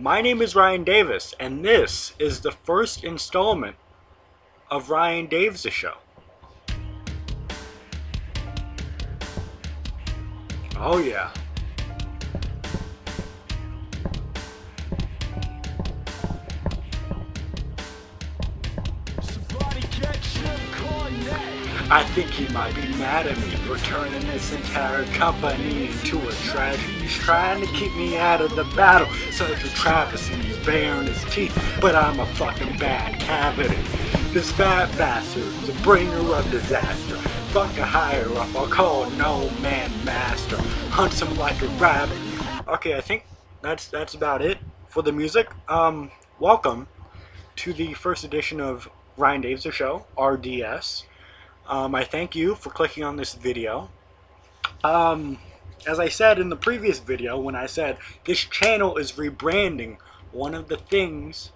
My name is Ryan Davis, and this is the first installment of Ryan Davis Show. Oh, yeah. I think he might be mad at me for turning this entire company into a tragedy. He's trying to keep me out of the battle, so such a travesty. He's baring his teeth, but I'm a fucking bad cavity. This fat bastard's a bringer of disaster. Fuck a higher up, I'll call no man master. Hunts him like a rabbit. Okay, I think that's that's about it for the music. Um, welcome to the first edition of Ryan Davis Show, RDS. Um, I thank you for clicking on this video. Um, as I said in the previous video, when I said this channel is rebranding, one of the things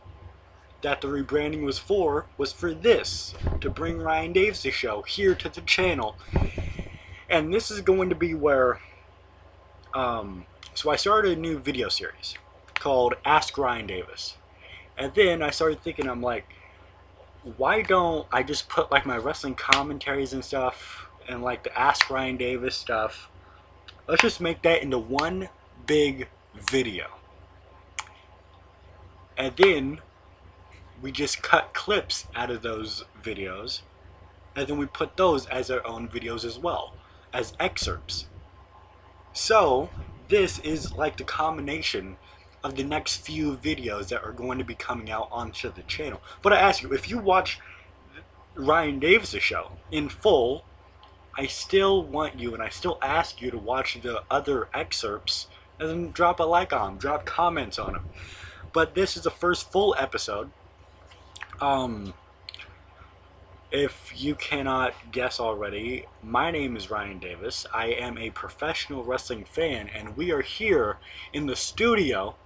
that the rebranding was for was for this to bring Ryan Davis' show here to the channel. And this is going to be where. Um, so I started a new video series called Ask Ryan Davis. And then I started thinking, I'm like, why don't I just put like my wrestling commentaries and stuff and like the Ask Ryan Davis stuff? Let's just make that into one big video. And then we just cut clips out of those videos and then we put those as our own videos as well as excerpts. So, this is like the combination of the next few videos that are going to be coming out onto the channel. But I ask you, if you watch Ryan Davis' show in full, I still want you and I still ask you to watch the other excerpts and then drop a like on them, drop comments on them. But this is the first full episode. Um, if you cannot guess already, my name is Ryan Davis. I am a professional wrestling fan, and we are here in the studio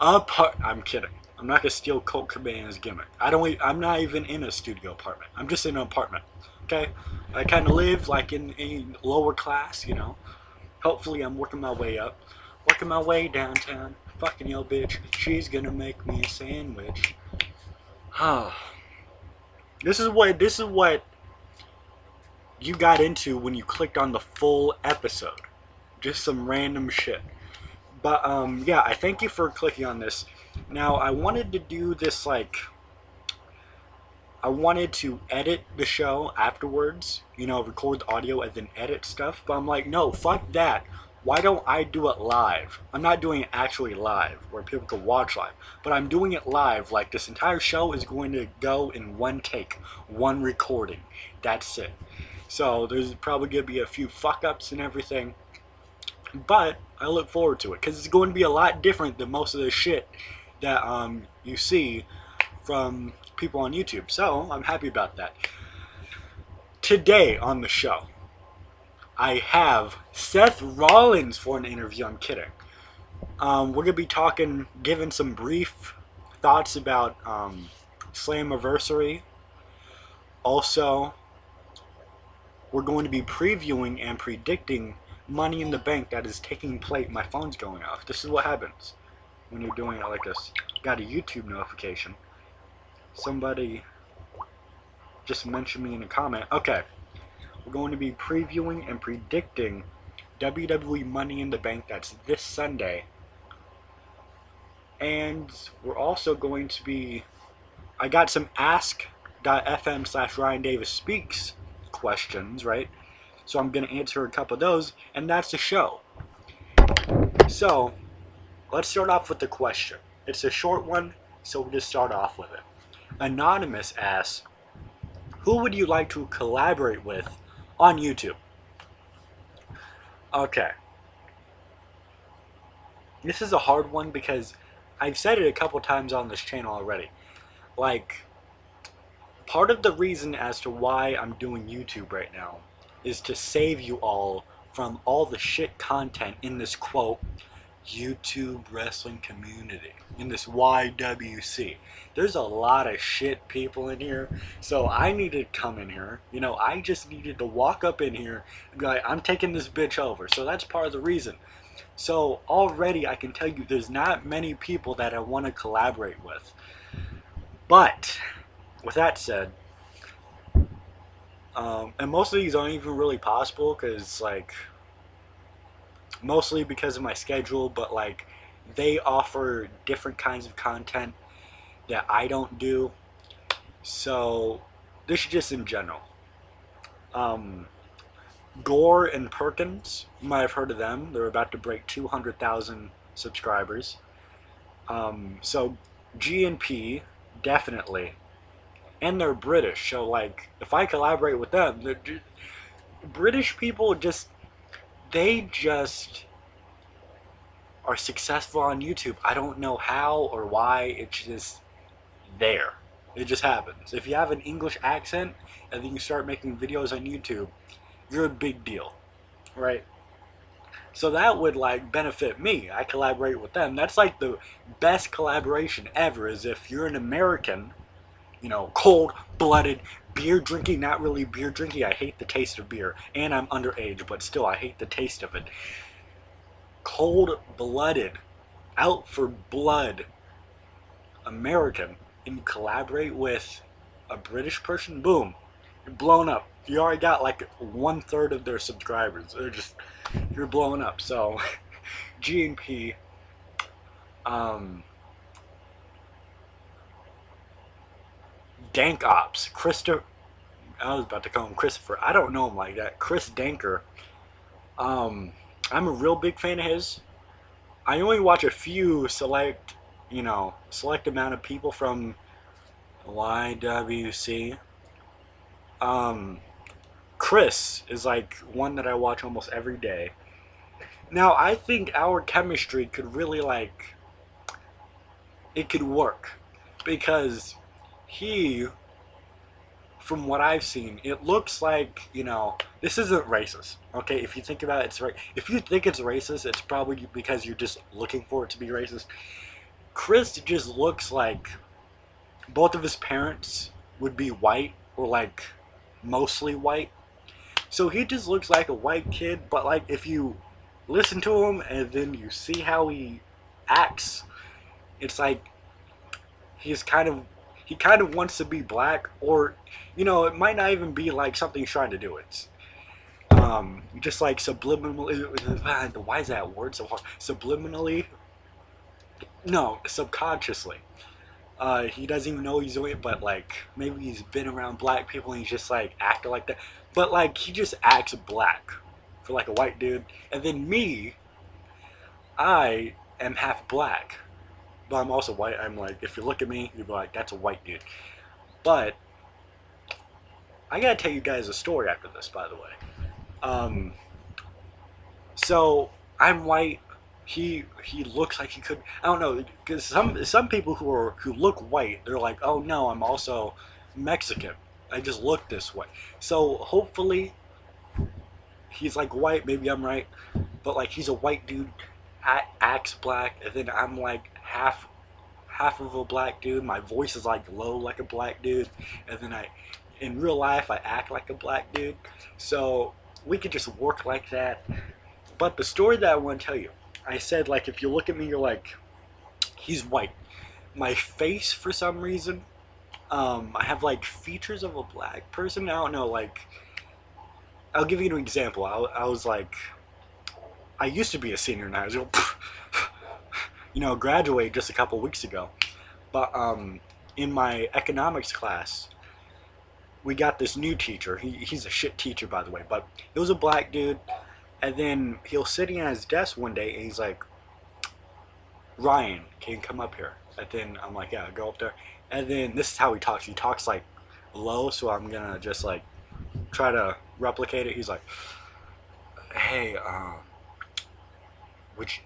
apart. I'm kidding. I'm not gonna steal Colt Cabana's gimmick. I don't. I'm not even in a studio apartment. I'm just in an apartment. Okay. I kind of live like in a lower class, you know. Hopefully, I'm working my way up. Working my way downtown. Fucking yo, bitch. She's gonna make me a sandwich. Ah. this is what. This is what you got into when you clicked on the full episode. Just some random shit. But um, yeah, I thank you for clicking on this. Now, I wanted to do this like. I wanted to edit the show afterwards, you know, record the audio and then edit stuff. But I'm like, no, fuck that. Why don't I do it live? I'm not doing it actually live where people can watch live, but I'm doing it live. Like this entire show is going to go in one take, one recording. That's it. So there's probably going to be a few fuck ups and everything. But I look forward to it because it's going to be a lot different than most of the shit that um, you see from people on YouTube. So I'm happy about that. Today on the show, I have Seth Rollins for an interview. I'm kidding. Um, we're going to be talking, giving some brief thoughts about um, Slammiversary. Also, we're going to be previewing and predicting Money in the Bank that is taking place. My phone's going off. This is what happens when you're doing it like this. Got a YouTube notification. Somebody just mentioned me in a comment. Okay. We're going to be previewing and predicting WWE Money in the Bank that's this Sunday. And we're also going to be. I got some ask.fm slash Ryan Davis Speaks questions, right? So I'm going to answer a couple of those, and that's the show. So, let's start off with the question. It's a short one, so we'll just start off with it. Anonymous asks, Who would you like to collaborate with on YouTube? Okay. This is a hard one because I've said it a couple times on this channel already. Like, part of the reason as to why I'm doing YouTube right now is to save you all from all the shit content in this quote YouTube wrestling community in this YWC. There's a lot of shit people in here, so I needed to come in here. You know, I just needed to walk up in here and be like, I'm taking this bitch over. So that's part of the reason. So already I can tell you there's not many people that I want to collaborate with. But with that said, um, and most of these aren't even really possible because like mostly because of my schedule, but like they offer different kinds of content that I don't do. So this is just in general. Um, Gore and Perkins, you might have heard of them. They're about to break 200,000 subscribers. Um, so G and P, definitely. And they're British, so like, if I collaborate with them, British people just, they just are successful on YouTube. I don't know how or why, it's just there. It just happens. If you have an English accent and then you start making videos on YouTube, you're a big deal, right? So that would like benefit me. I collaborate with them. That's like the best collaboration ever. Is if you're an American, you know, cold-blooded beer drinking, not really beer drinking. I hate the taste of beer, and I'm underage, but still, I hate the taste of it. Cold-blooded, out for blood, American, and collaborate with a British person. Boom, you're blown up you already got like one third of their subscribers. They're just you're blown up. So G and P. Um, Dank Ops, Christopher. I was about to call him Christopher. I don't know him like that. Chris Danker. Um, I'm a real big fan of his. I only watch a few select, you know, select amount of people from YWC. Um, Chris is like one that I watch almost every day. Now, I think our chemistry could really like it could work because he from what I've seen, it looks like, you know, this isn't racist. Okay, if you think about it, it's right. If you think it's racist, it's probably because you're just looking for it to be racist. Chris just looks like both of his parents would be white or like mostly white so he just looks like a white kid, but like if you listen to him and then you see how he acts, it's like he's kind of he kind of wants to be black, or you know, it might not even be like something he's trying to do. It's um, just like subliminally. Why is that word so hard? Subliminally. No, subconsciously. Uh, he doesn't even know he's doing it, but like maybe he's been around black people and he's just like acting like that. But like he just acts black for like a white dude. And then me, I am half black. But I'm also white. I'm like, if you look at me, you'd be like, that's a white dude. But I gotta tell you guys a story after this, by the way. Um, so I'm white. He he looks like he could. I don't know because some some people who are who look white, they're like, oh no, I'm also Mexican. I just look this way. So hopefully he's like white, maybe I'm right, but like he's a white dude, I acts black, and then I'm like half half of a black dude. My voice is like low like a black dude, and then I in real life I act like a black dude. So we could just work like that. But the story that I want to tell you, I said like if you look at me, you're like, he's white. My face for some reason um, I have like features of a black person. I don't know, like I'll give you an example. I, I was like, I used to be a senior and I was, you know, graduate just a couple weeks ago. But um, in my economics class, we got this new teacher. He, he's a shit teacher, by the way, but it was a black dude. And then he was sitting at his desk one day and he's like, Ryan, can you come up here? And then I'm like, yeah, go up there. And then this is how he talks. He talks like low, so I'm gonna just like try to replicate it. He's like, "Hey, um, which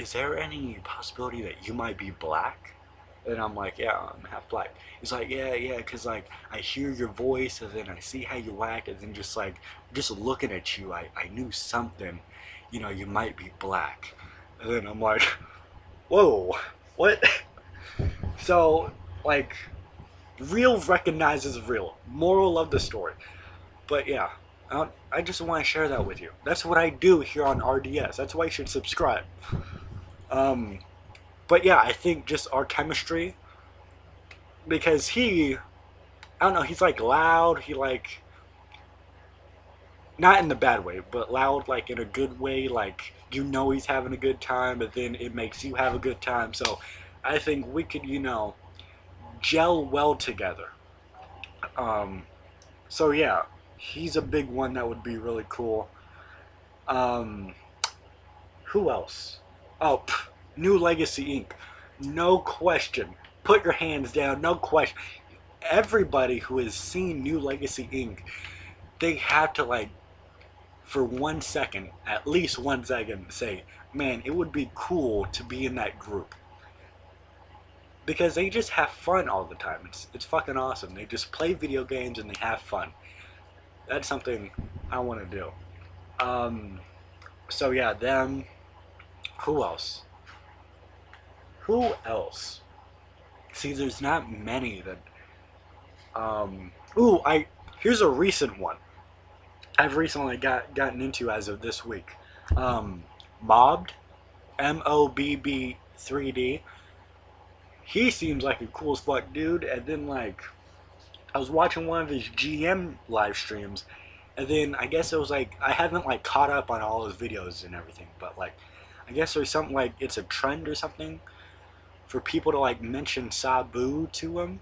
is there any possibility that you might be black?" And I'm like, "Yeah, I'm half black." He's like, "Yeah, yeah, cause like I hear your voice, and then I see how you act, and then just like just looking at you, I I knew something, you know, you might be black." And then I'm like, "Whoa, what?" So, like, real recognizes real. Moral of the story. But yeah, I, I just want to share that with you. That's what I do here on RDS. That's why you should subscribe. Um, but yeah, I think just our chemistry, because he, I don't know, he's like loud. He like, not in the bad way, but loud like in a good way. Like you know he's having a good time, but then it makes you have a good time. So I think we could, you know, gel well together. Um, so yeah, he's a big one that would be really cool. Um, who else? Oh, pff, New Legacy Inc. No question. Put your hands down. No question. Everybody who has seen New Legacy Inc. They have to like, for one second, at least one second, say, "Man, it would be cool to be in that group." because they just have fun all the time. It's it's fucking awesome. They just play video games and they have fun. That's something I want to do. Um, so yeah, them. Who else? Who else? See, there's not many that. Um, ooh, I here's a recent one. I've recently got gotten into as of this week. Um, Mobbed, M O B B 3D he seems like a cool as fuck dude. And then like, I was watching one of his GM live streams, and then I guess it was like I haven't like caught up on all his videos and everything, but like, I guess there's something like it's a trend or something for people to like mention Sabu to him.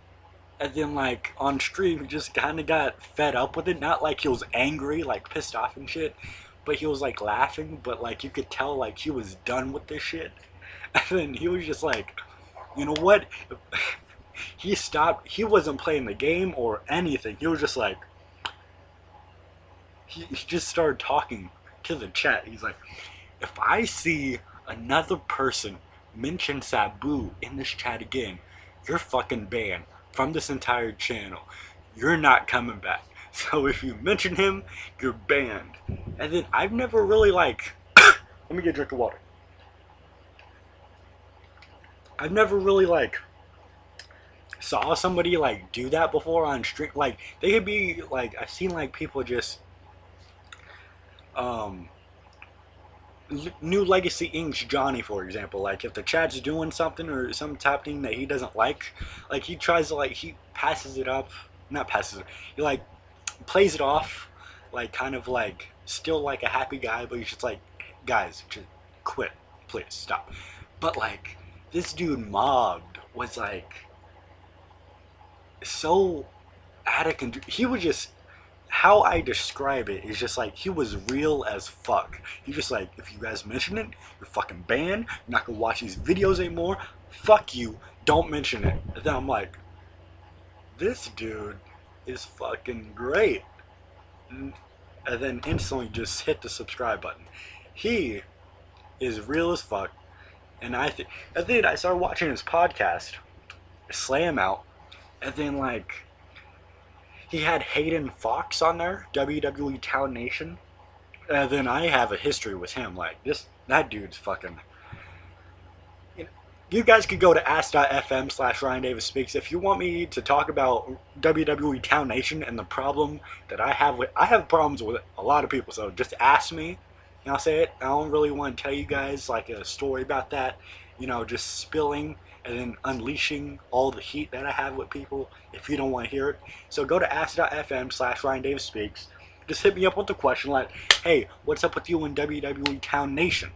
And then like on stream, he just kind of got fed up with it. Not like he was angry, like pissed off and shit, but he was like laughing. But like you could tell like he was done with this shit. And then he was just like, you know what? he stopped. He wasn't playing the game or anything. He was just like, he, he just started talking to the chat. He's like, if I see another person mention Sabu in this chat again, you're fucking banned from this entire channel. You're not coming back. So if you mention him, you're banned. And then I've never really like, let me get a drink of water. I've never really like saw somebody like do that before on stream. Like they could be like I've seen like people just um New Legacy Inc.'s johnny for example. Like if the chat's doing something or something's happening that he doesn't like like he tries to like he passes it up not passes it he like plays it off like kind of like still like a happy guy but he's just like guys just quit. Please stop. But like this dude mobbed was like so out of control. He was just how I describe it is just like he was real as fuck. He just like if you guys mention it, you're fucking banned. You're not gonna watch these videos anymore. Fuck you. Don't mention it. And then I'm like, this dude is fucking great. Mm. And then instantly just hit the subscribe button. He is real as fuck. And I think, and then I started watching his podcast, Slam Out, and then like, he had Hayden Fox on there, WWE Town Nation, and then I have a history with him. Like this, that dude's fucking. You guys could go to ask.fm slash Ryan Davis Speaks if you want me to talk about WWE Town Nation and the problem that I have with. I have problems with a lot of people, so just ask me and I'll say it, I don't really want to tell you guys like a story about that, you know, just spilling and then unleashing all the heat that I have with people if you don't want to hear it. So go to ask.fm slash Ryan Davis Speaks. Just hit me up with the question like, hey, what's up with you in WWE Town Nation?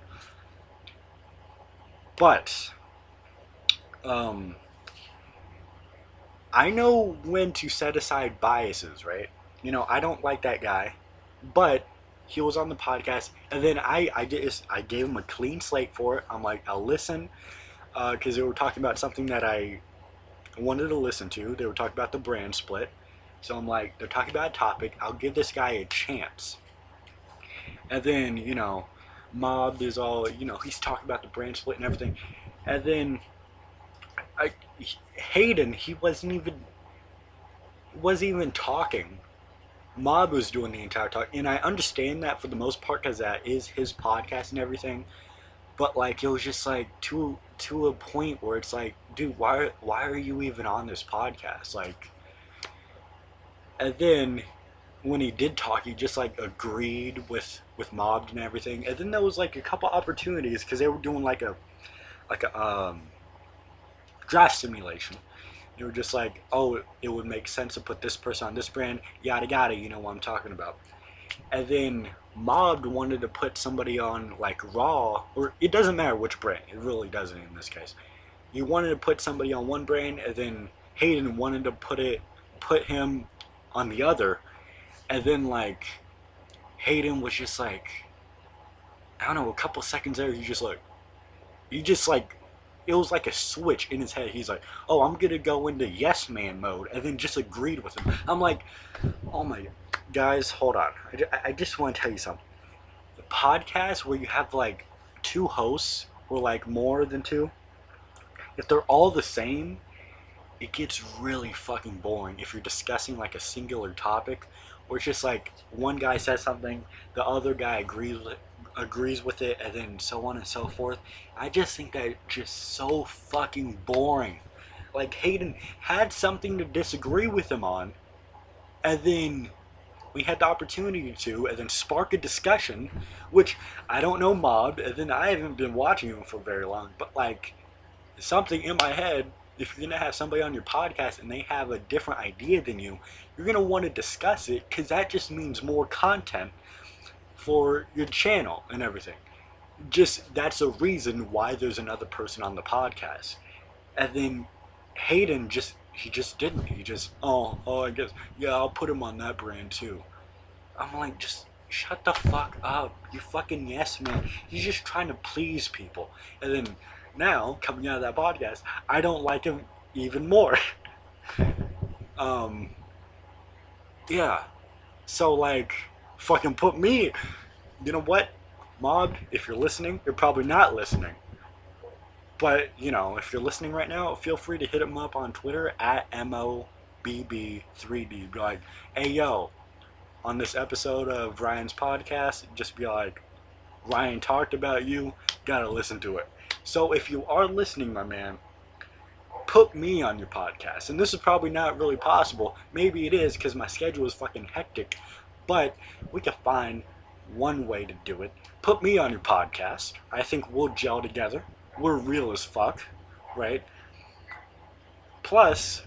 But, um, I know when to set aside biases, right? You know, I don't like that guy, but he was on the podcast, and then I I just I gave him a clean slate for it. I'm like, I'll listen, because uh, they were talking about something that I wanted to listen to. They were talking about the brand split, so I'm like, they're talking about a topic. I'll give this guy a chance. And then you know, Mob is all you know. He's talking about the brand split and everything, and then I Hayden he wasn't even wasn't even talking Mob was doing the entire talk, and I understand that for the most part because that is his podcast and everything. But like, it was just like to to a point where it's like, dude, why why are you even on this podcast? Like, and then when he did talk, he just like agreed with with mobbed and everything. And then there was like a couple opportunities because they were doing like a like a um, draft simulation. They were just like, oh, it, it would make sense to put this person on this brand, yada yada. You know what I'm talking about. And then Mobbed wanted to put somebody on like Raw, or it doesn't matter which brand. It really doesn't in this case. You wanted to put somebody on one brand, and then Hayden wanted to put it, put him on the other, and then like Hayden was just like, I don't know, a couple seconds there, he just like, he just like, it was like a switch in his head. He's like, oh, I'm gonna go into yes man mode, and then just agreed with him. I'm like, oh my, guys, hold on. I, I just want to tell you something. The podcast where you have like two hosts or like more than two, if they're all the same, it gets really fucking boring if you're discussing like a singular topic where it's just like one guy says something, the other guy agrees with, agrees with it, and then so on and so forth. I just think that just so fucking boring. Like Hayden had something to disagree with him on, and then we had the opportunity to, and then spark a discussion, which I don't know mobbed, and then I haven't been watching him for very long, but like something in my head, if you're gonna have somebody on your podcast and they have a different idea than you, you're gonna want to discuss it because that just means more content for your channel and everything. Just that's a reason why there's another person on the podcast. And then Hayden just he just didn't. He just, oh, oh, I guess, yeah, I'll put him on that brand too. I'm like, just shut the fuck up. You fucking yes man. He's just trying to please people. And then now, coming out of that podcast, I don't like him even more. um, yeah. So, like, fucking put me. You know what? Mob, if you're listening, you're probably not listening. But, you know, if you're listening right now, feel free to hit him up on Twitter at MOBB3D. Be like, hey, yo, on this episode of Ryan's podcast, just be like, Ryan talked about you, gotta listen to it. So if you are listening, my man, put me on your podcast. And this is probably not really possible. Maybe it is because my schedule is fucking hectic. But we can find one way to do it. Put me on your podcast. I think we'll gel together we're real as fuck, right? Plus,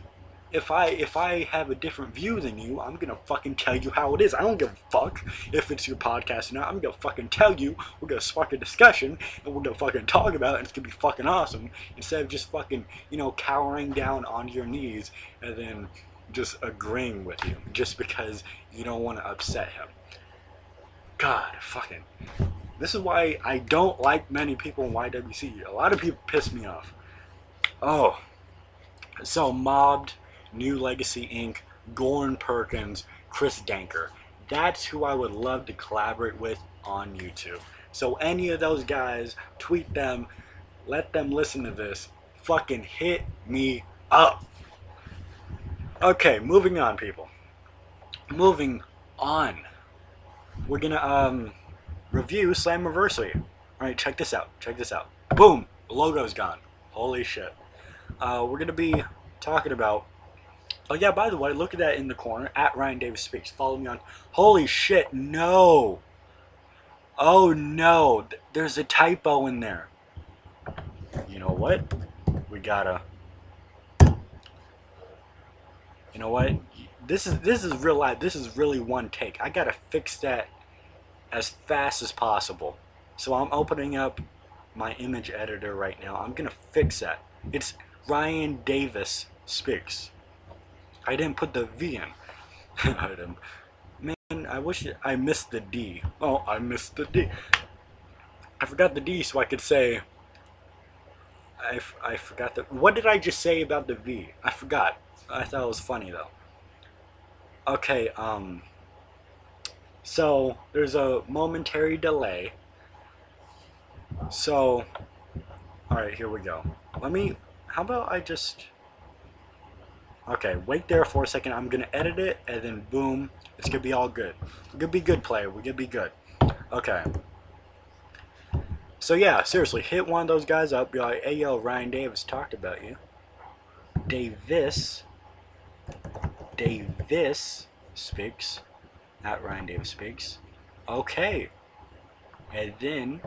if I if I have a different view than you, I'm gonna fucking tell you how it is. I don't give a fuck if it's your podcast or not. I'm gonna fucking tell you. We're gonna spark a discussion and we're gonna fucking talk about it. and It's gonna be fucking awesome instead of just fucking you know cowering down on your knees and then just agreeing with you just because you don't want to upset him. God, fucking this is why I don't like many people in YWC. A lot of people piss me off. Oh. So, Mobbed, New Legacy Inc., Gorn Perkins, Chris Danker. That's who I would love to collaborate with on YouTube. So, any of those guys, tweet them, let them listen to this. Fucking hit me up. Okay, moving on, people. Moving on. We're gonna, um, review Slammiversary. Alright, check this out. Check this out. Boom! Logo's gone. Holy shit. Uh, we're to be talking about. Oh, yeah, by the way, look at that in the corner. At Ryan Davis Speaks. Follow me on. Holy shit, no! Oh, no. There's a typo in there. You know what? We gotta. You know what? This is this is real life. This is really one take. I gotta fix that as fast as possible. So I'm opening up my image editor right now. I'm gonna fix that. It's Ryan Davis Speaks. I didn't put the V in. I didn't. Man, I wish I missed the D. Oh, I missed the D. I forgot the D so I could say. I, I forgot the. What did I just say about the V? I forgot. I thought it was funny though. Okay, um. So there's a momentary delay. So, alright, here we go. Let me, how about I just, okay, wait there for a second. I'm going to edit it and then boom, it's going to be all good. We're going to be good, player. We're going to be good. Okay. So yeah, seriously, hit one of those guys up. Be like, hey yo, Ryan Davis talked about you. Davis. Davis speaks at Ryan Davis Speaks. Okay. And then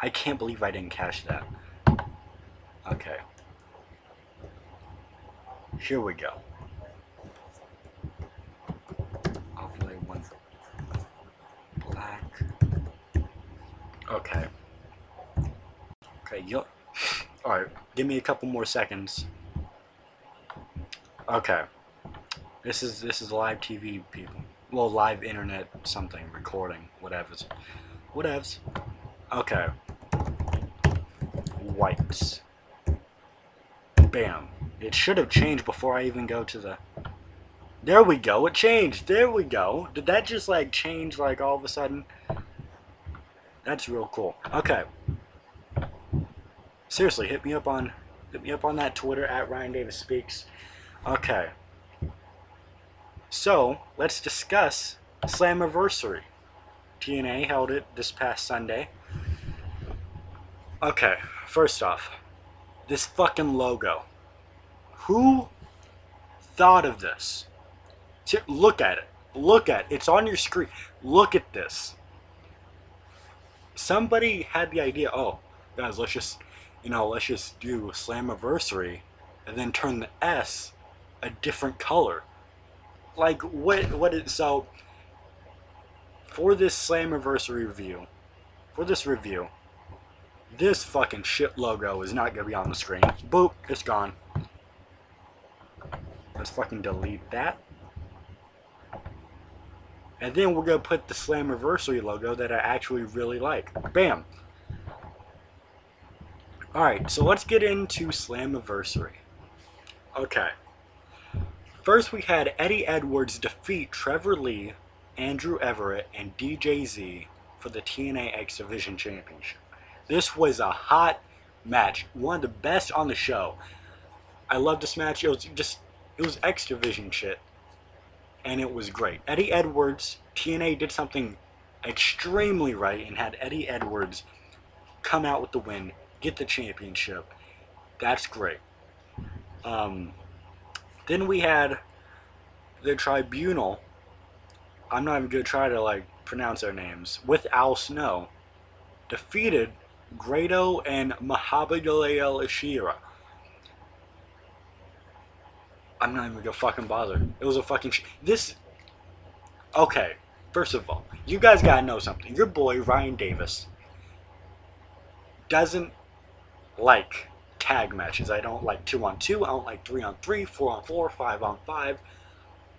I can't believe I didn't catch that. Okay. Here we go. Overlay one black. Okay. Okay, yo. Alright, give me a couple more seconds. Okay. This is this is live TV people. Well, live internet something, recording, whatever's. Whatevs. Okay. Whites. Bam. It should have changed before I even go to the... There we go, it changed. There we go. Did that just like change like all of a sudden? That's real cool. Okay. Seriously, hit me up on hit me up on that Twitter at Ryan Davis Speaks. Okay. So, let's discuss Slammiversary. TNA held it this past Sunday. Okay, first off, this fucking logo. Who thought of this? Look at it. Look at it. It's on your screen. Look at this. Somebody had the idea, oh, guys, let's just, you know, let's just do Slammiversary and then turn the S a different color. Like, what, what is, so, for this Slammiversary review, for this review, this fucking shit logo is not gonna be on the screen. Boop, it's gone. Let's fucking delete that. And then we're gonna put the Slammiversary logo that I actually really like. Bam! Alright, so let's get into Slammiversary. Okay. First we had Eddie Edwards defeat Trevor Lee Andrew Everett, and DJZ for the TNA X Division Championship. This was a hot match, one of the best on the show. I love this match. It was just it was X Division shit, and it was great. Eddie Edwards, TNA did something extremely right and had Eddie Edwards come out with the win, get the championship. That's great. Um, then we had the Tribunal I'm not even gonna try to like pronounce their names. With Al Snow, defeated Grado and Mahabagale Ashira. I'm not even gonna fucking bother. It was a fucking sh- this. Okay, first of all, you guys gotta know something. Your boy Ryan Davis doesn't like tag matches. I don't like two on two. I don't like three on three, four on four, five on five.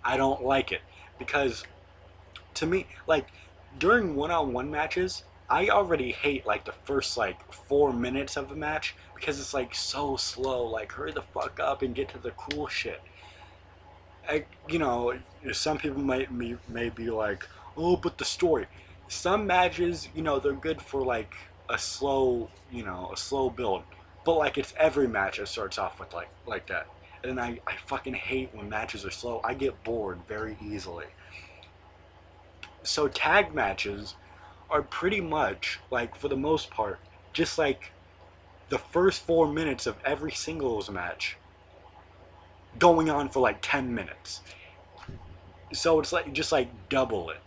I don't like it because to me, like during one-on-one matches, I already hate like the first like four minutes of a match because it's like so slow. Like hurry the fuck up and get to the cool shit. I, you know, some people might may, may be like, oh, but the story. Some matches, you know, they're good for like a slow, you know, a slow build. But like it's every match that starts off with like like that. And I, I fucking hate when matches are slow. I get bored very easily. So tag matches are pretty much like for the most part just like the first four minutes of every singles match going on for like 10 minutes so it's like just like double it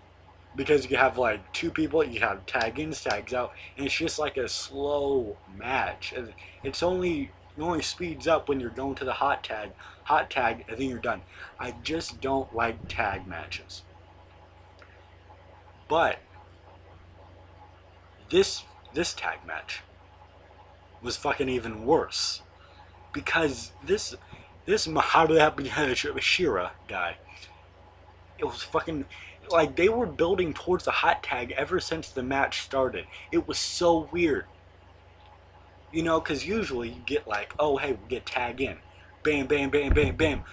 because you have like two people you have tag ins tags out and it's just like a slow match And it's only it only speeds up when you're going to the hot tag hot tag and then you're done. I just don't like tag matches. But this this tag match was fucking even worse because this this Mahabharata Shira guy, it was fucking like they were building towards the hot tag ever since the match started. It was so weird. You know, because usually you get like, oh hey, we get tag in, bam, bam, bam, bam, bam.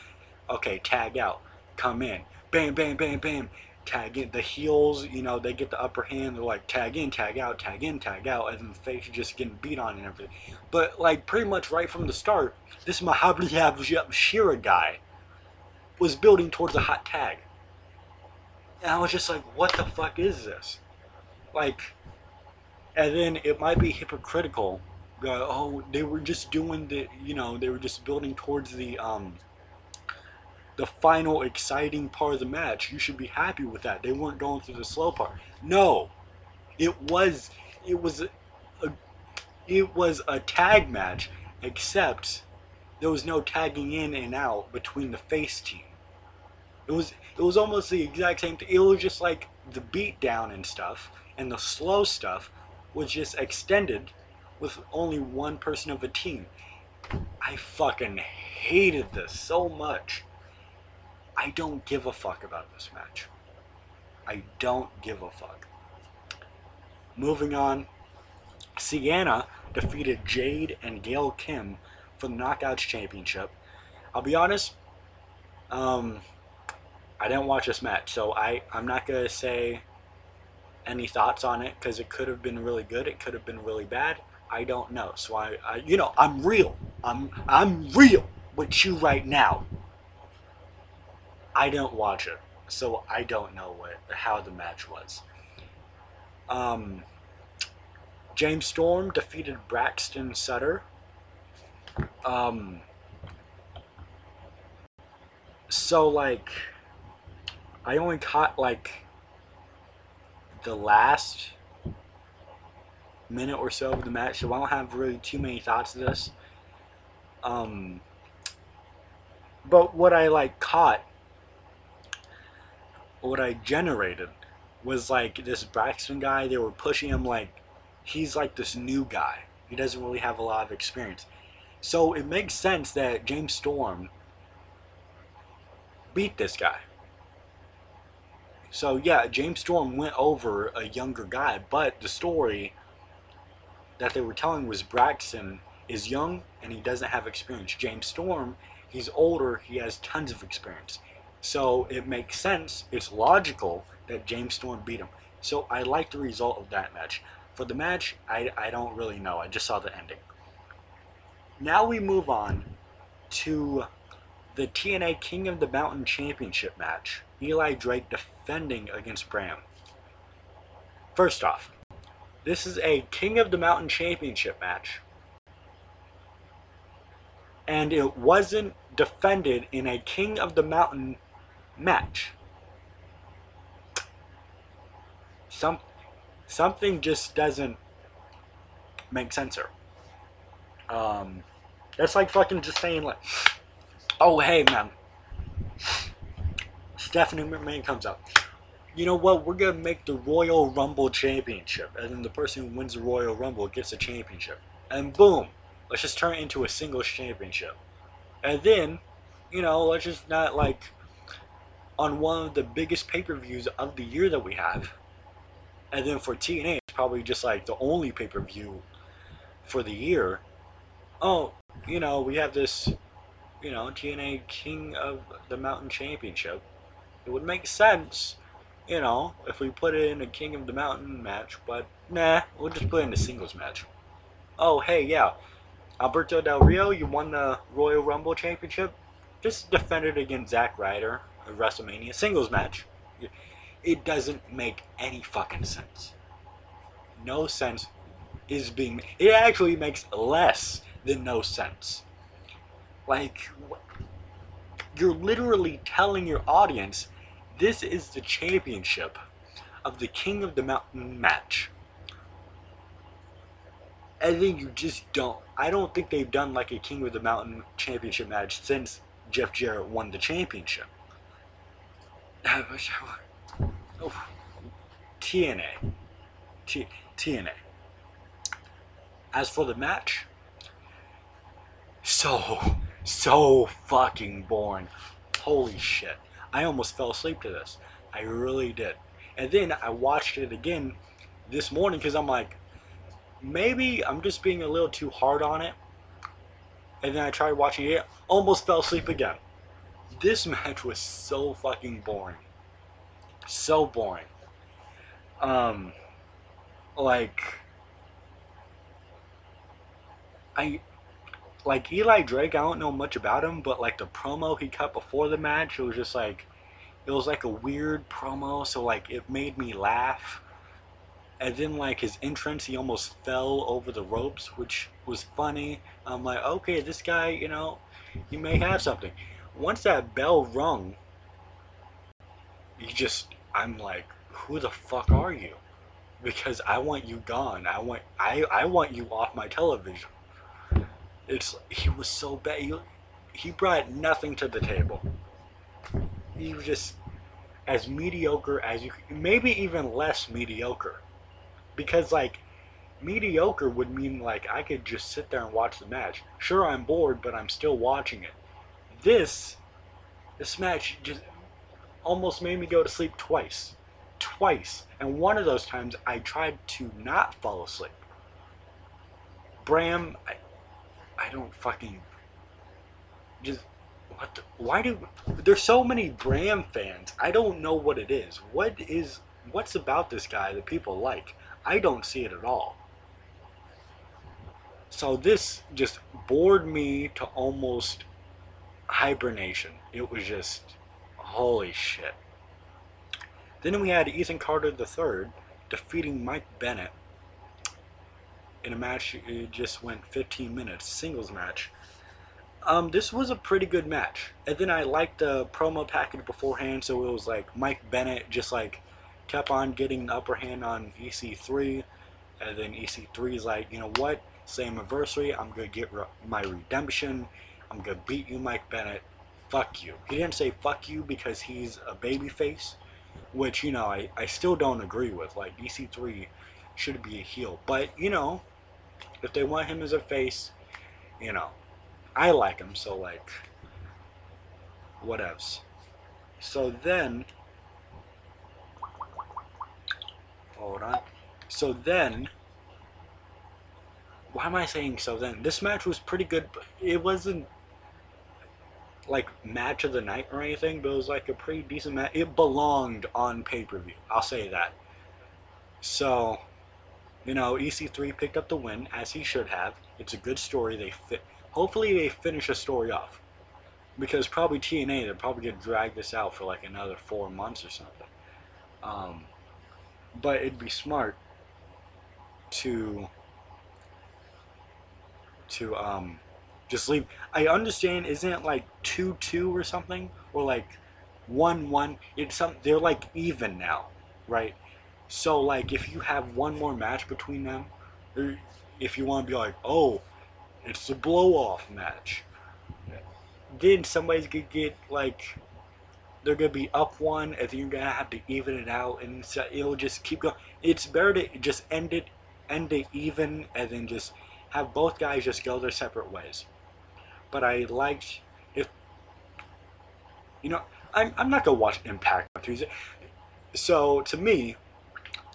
Okay, tag out, come in, bam, bam, bam, bam tag in. The heels, you know, they get the upper hand. They're like tag in, tag out, tag in, tag out, and then the face just getting beat on and everything. But like pretty much right from the start, this Mahabharata Shira guy was building towards a hot tag. And I was just like, what the fuck is this? Like, and then it might be hypocritical. Uh, oh, they were just doing the, you know, they were just building towards the, um, the final exciting part of the match. You should be happy with that. They weren't going through the slow part. No, it was it was a, a it was a tag match, except there was no tagging in and out between the face team. It was it was almost the exact same thing. It was just like the beat down and stuff, and the slow stuff was just extended with only one person of a team. I fucking hated this so much. I don't give a fuck about this match. I don't give a fuck. Moving on, Sienna defeated Jade and Gail Kim for the Knockouts Championship. I'll be honest, um, I didn't watch this match, so I, I'm not going to say any thoughts on it because it could have been really good, it could have been really bad. I don't know. So I, I, you know, I'm real. I'm I'm real with you right now. I didn't watch it, so I don't know what how the match was. Um, James Storm defeated Braxton Sutter. Um, so like, I only caught like the last minute or so of the match, so I don't have really too many thoughts of this. Um, but what I like caught, what I generated, was like this Braxton guy. They were pushing him like he's like this new guy. He doesn't really have a lot of experience. So it makes sense that James Storm beat this guy. So yeah, James Storm went over a younger guy, but the story that they were telling was Braxton is young and he doesn't have experience. James Storm, he's older, he has tons of experience. So it makes sense, it's logical that James Storm beat him. So I like the result of that match. For the match, I, I don't really know. I just saw the ending. Now we move on to the TNA King of the Mountain Championship match. Eli Drake defending against Bram. First off, this is a King of the Mountain Championship match. And it wasn't defended in a King of the Mountain match. Some, something just doesn't make sense here. Um, that's like fucking just saying like, oh hey man, Stephanie McMahon comes out. You know what? We're gonna make the Royal Rumble Championship, and then the person who wins the Royal Rumble gets a championship. And boom, let's just turn it into a singles championship. And then, you know, let's just not like on one of the biggest pay per views of the year that we have. And then for TNA, it's probably just like the only pay per view for the year. Oh, you know, we have this, you know, TNA King of the Mountain Championship it would make sense, you know, if we put it in a King of the Mountain match, but nah, we'll just put it in a singles match. Oh, hey, yeah. Alberto Del Rio, you won the Royal Rumble Championship. Just defended against Zack Ryder at WrestleMania singles match. It doesn't make any fucking sense. No sense is being. It actually makes less than no sense. Like, you're literally telling your audience this is the championship of the King of the Mountain match. I think you just don't. I don't think they've done like a King of the Mountain championship match since Jeff Jarrett won the championship. I wish I would. oh, TNA. T- TNA. As for the match, so, so fucking boring. Holy shit. I almost fell asleep to this. I really did. And then I watched it again this morning because I'm like, maybe I'm just being a little too hard on it. And then I tried watching it, almost fell asleep again. This match was so fucking boring. So boring. Um, like, I like Eli Drake, I don't know much about him, but like the promo he cut before the match, it was just like it was like a weird promo, so like it made me laugh. And then like his entrance, he almost fell over the ropes, which was funny. I'm like, okay, this guy, you know, he may have something. once that bell rung, you just I'm like, who the fuck are you? Because I want you gone. I want I I want you off my television. It's he was so bad. He, he brought nothing to the table. He was just as mediocre as you maybe even less mediocre. Because like mediocre would mean like I could just sit there and watch the match. Sure I'm bored, but I'm still watching it. This this match just almost made me go to sleep twice. Twice. And one of those times I tried to not fall asleep. Bram, I, don't fucking. Just. What the, why do. There's so many Bram fans. I don't know what it is. What is. What's about this guy that people like? I don't see it at all. So this just bored me to almost hibernation. It was just Holy shit. Then we had Ethan Carter III defeating Mike Bennett in a match. It just went 15 minutes, singles match. Um, this was a pretty good match. And then I liked the promo package beforehand, so it was like Mike Bennett just like kept on getting the upper hand on EC3, and then EC3 is like, you know what? Slammiversary. I'm gonna get re- my redemption. I'm gonna beat you, Mike Bennett fuck you. He didn't say fuck you because he's a baby face, which, you know, I, I still don't agree with. Like, EC3 should be a heel. But, you know, if they want him as a face, you know, I like him, so, like, whatevs. So then, hold on. So then, why am I saying so then? This match was pretty good, but it wasn't like match of the night or anything, but it was like a pretty decent match. It belonged on pay per view. I'll say that. So, you know, EC3 picked up the win as he should have. It's a good story. They fit. Hopefully, they finish a story off, because probably TNA they're probably gonna drag this out for like another four months or something. Um, but it'd be smart to to um just leave. I understand, isn't it like two two or something, or like one one? It's some. They're like even now, right? So like, if you have one more match between them, er, if you want to be like, oh, it's a blow off match, then somebody's gonna get like. They're gonna be up one, and then you're gonna have to even it out, and so it'll just keep going. It's better to just end it, end it even, and then just have both guys just go their separate ways but I liked if you know I'm I'm not gonna watch Impact on Tuesday. So to me,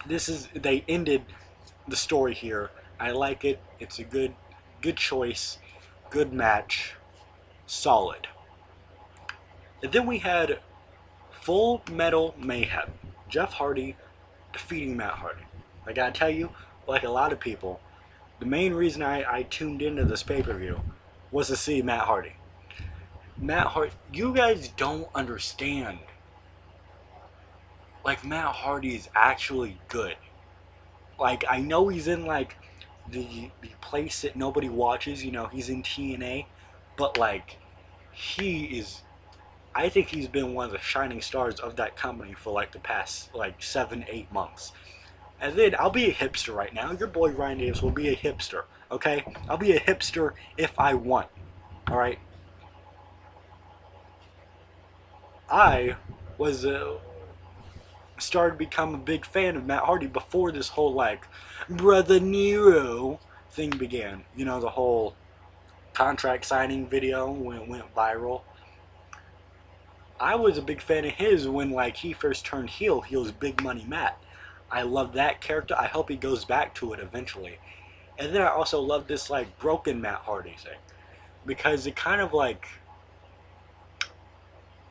this is they ended the story here. I like it. It's a good good choice, good match, solid. And then we had Full Metal Mayhem. Jeff Hardy defeating Matt Hardy. I gotta tell you, like a lot of people, the main reason I, I tuned into this pay per view was to see Matt Hardy. Matt Hardy, you guys don't understand. Like Matt Hardy is actually good. Like I know he's in like the the place that nobody watches. You know he's in TNA, but like he is. I think he's been one of the shining stars of that company for like the past like seven eight months. And then I'll be a hipster right now. Your boy Ryan Davis will be a hipster. Okay? I'll be a hipster if I want. Alright? I was uh, started to become a big fan of Matt Hardy before this whole like brother Nero thing began. You know the whole contract signing video when it went viral. I was a big fan of his when like he first turned heel. He was Big Money Matt. I love that character. I hope he goes back to it eventually. And then I also love this like broken Matt Hardy thing because it kind of like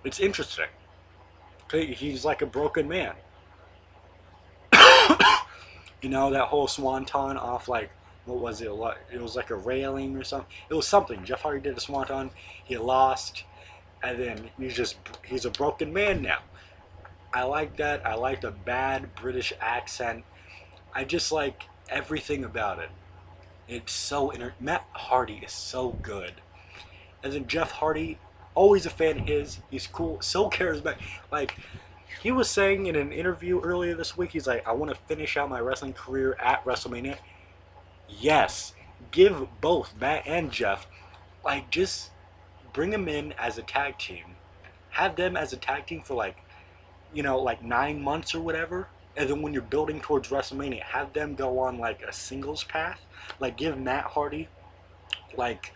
it's interesting. He's like a broken man. you know that whole swanton off like what was it? It was like a railing or something. It was something. Jeff Hardy did a swanton. He lost, and then he's just he's a broken man now. I like that. I like the bad British accent. I just like everything about it. It's so inter- Matt Hardy is so good. And then Jeff Hardy, Always a fan of his. He's cool, so charismatic. Like he was saying in an interview earlier this week, he's like, I want to finish out my wrestling career at WrestleMania. Yes, give both Matt and Jeff, like, just bring them in as a tag team. Have them as a tag team for like, you know, like nine months or whatever. And then when you're building towards WrestleMania, have them go on like a singles path. Like, give Matt Hardy, like,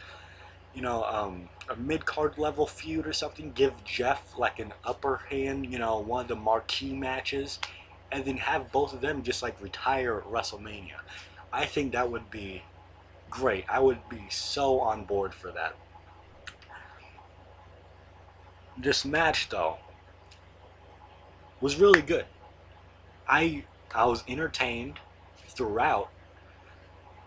you know, um, a mid card level feud or something. Give Jeff like an upper hand, you know, one of the marquee matches, and then have both of them just like retire at WrestleMania. I think that would be great. I would be so on board for that. This match though was really good. I I was entertained throughout.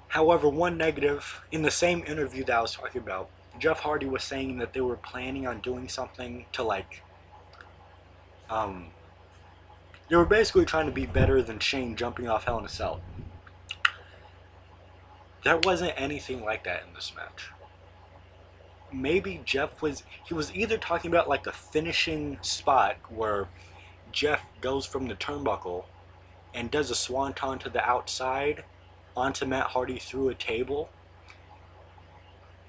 However, one negative in the same interview that I was talking about Jeff Hardy was saying that they were planning on doing something to like um they were basically trying to be better than Shane jumping off Hell in a Cell. There wasn't anything like that in this match. Maybe Jeff was he was either talking about like the finishing spot where Jeff goes from the turnbuckle and does a swanton to the outside onto Matt Hardy through a table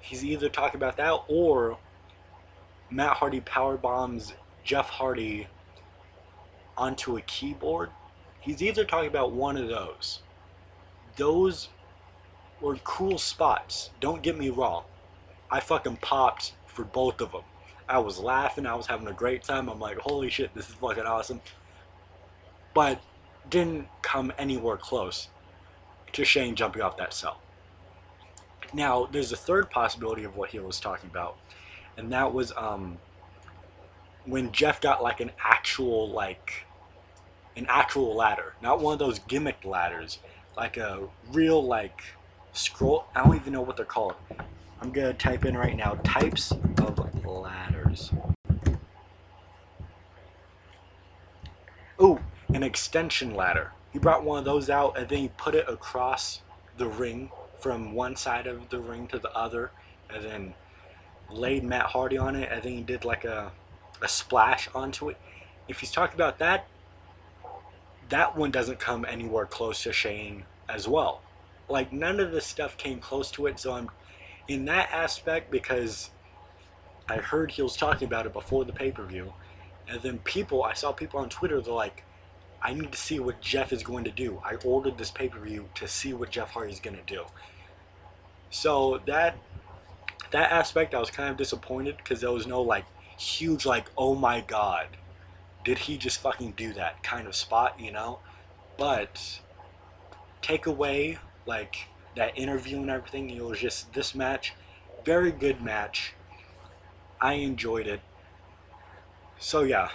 he's either talking about that or Matt Hardy power bombs Jeff Hardy onto a keyboard. He's either talking about one of those. Those were cool spots. Don't get me wrong. I fucking popped for both of them. I was laughing. I was having a great time. I'm like, holy shit, this is fucking awesome. But didn't come anywhere close to Shane jumping off that cell. Now, there's a third possibility of what he was talking about, and that was um, when Jeff got like an actual like an actual ladder, not one of those gimmick ladders, like a real like scroll. I don't even know what they're called. I'm gonna type in right now types of ladders. Oh, an extension ladder. He brought one of those out and then he put it across the ring from one side of the ring to the other, and then laid Matt Hardy on it, and then he did like a, a splash onto it. If he's talking about that, that one doesn't come anywhere close to Shane as well. Like none of this stuff came close to it, so I'm in that aspect because I heard he was talking about it before the pay per view, and then people I saw people on Twitter they're like, I need to see what Jeff is going to do. I ordered this pay per view to see what Jeff Hardy is going to do. So that that aspect, I was kind of disappointed because there was no like huge like oh my god, did he just fucking do that kind of spot, you know? But take away like that interview and everything, it was just this match, very good match. I enjoyed it. So yeah,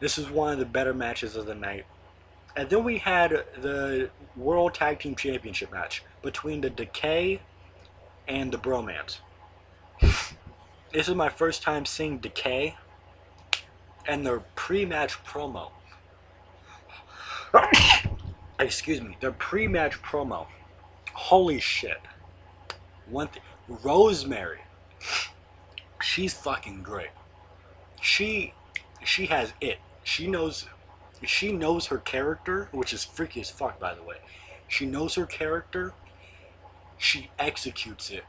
this is one of the better matches of the night. And then we had the World Tag Team Championship match between the Decay and the Bromans. this is my first time seeing Decay and their pre-match promo. Excuse me, their pre-match promo. Holy shit. One thing, Rosemary. She's fucking great. She she has it. She knows she knows her character, which is freaky as fuck, by the way. She knows her character. She executes it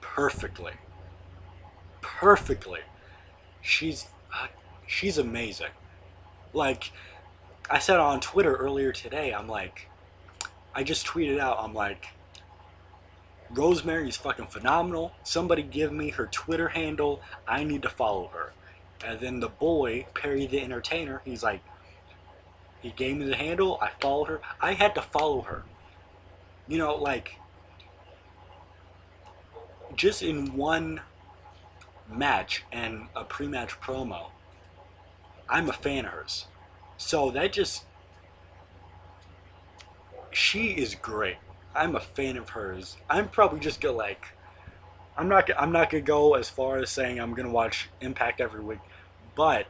perfectly. Perfectly. She's uh, she's amazing. Like I said on Twitter earlier today, I'm like, I just tweeted out, I'm like, Rosemary's fucking phenomenal. Somebody give me her Twitter handle. I need to follow her. And then the boy, Perry the Entertainer, he's like, he gave me the handle. I followed her. I had to follow her. You know, like, just in one match and a pre match promo, I'm a fan of hers. So that just. She is great. I'm a fan of hers. I'm probably just gonna like. I'm not. I'm not gonna go as far as saying I'm gonna watch Impact every week, but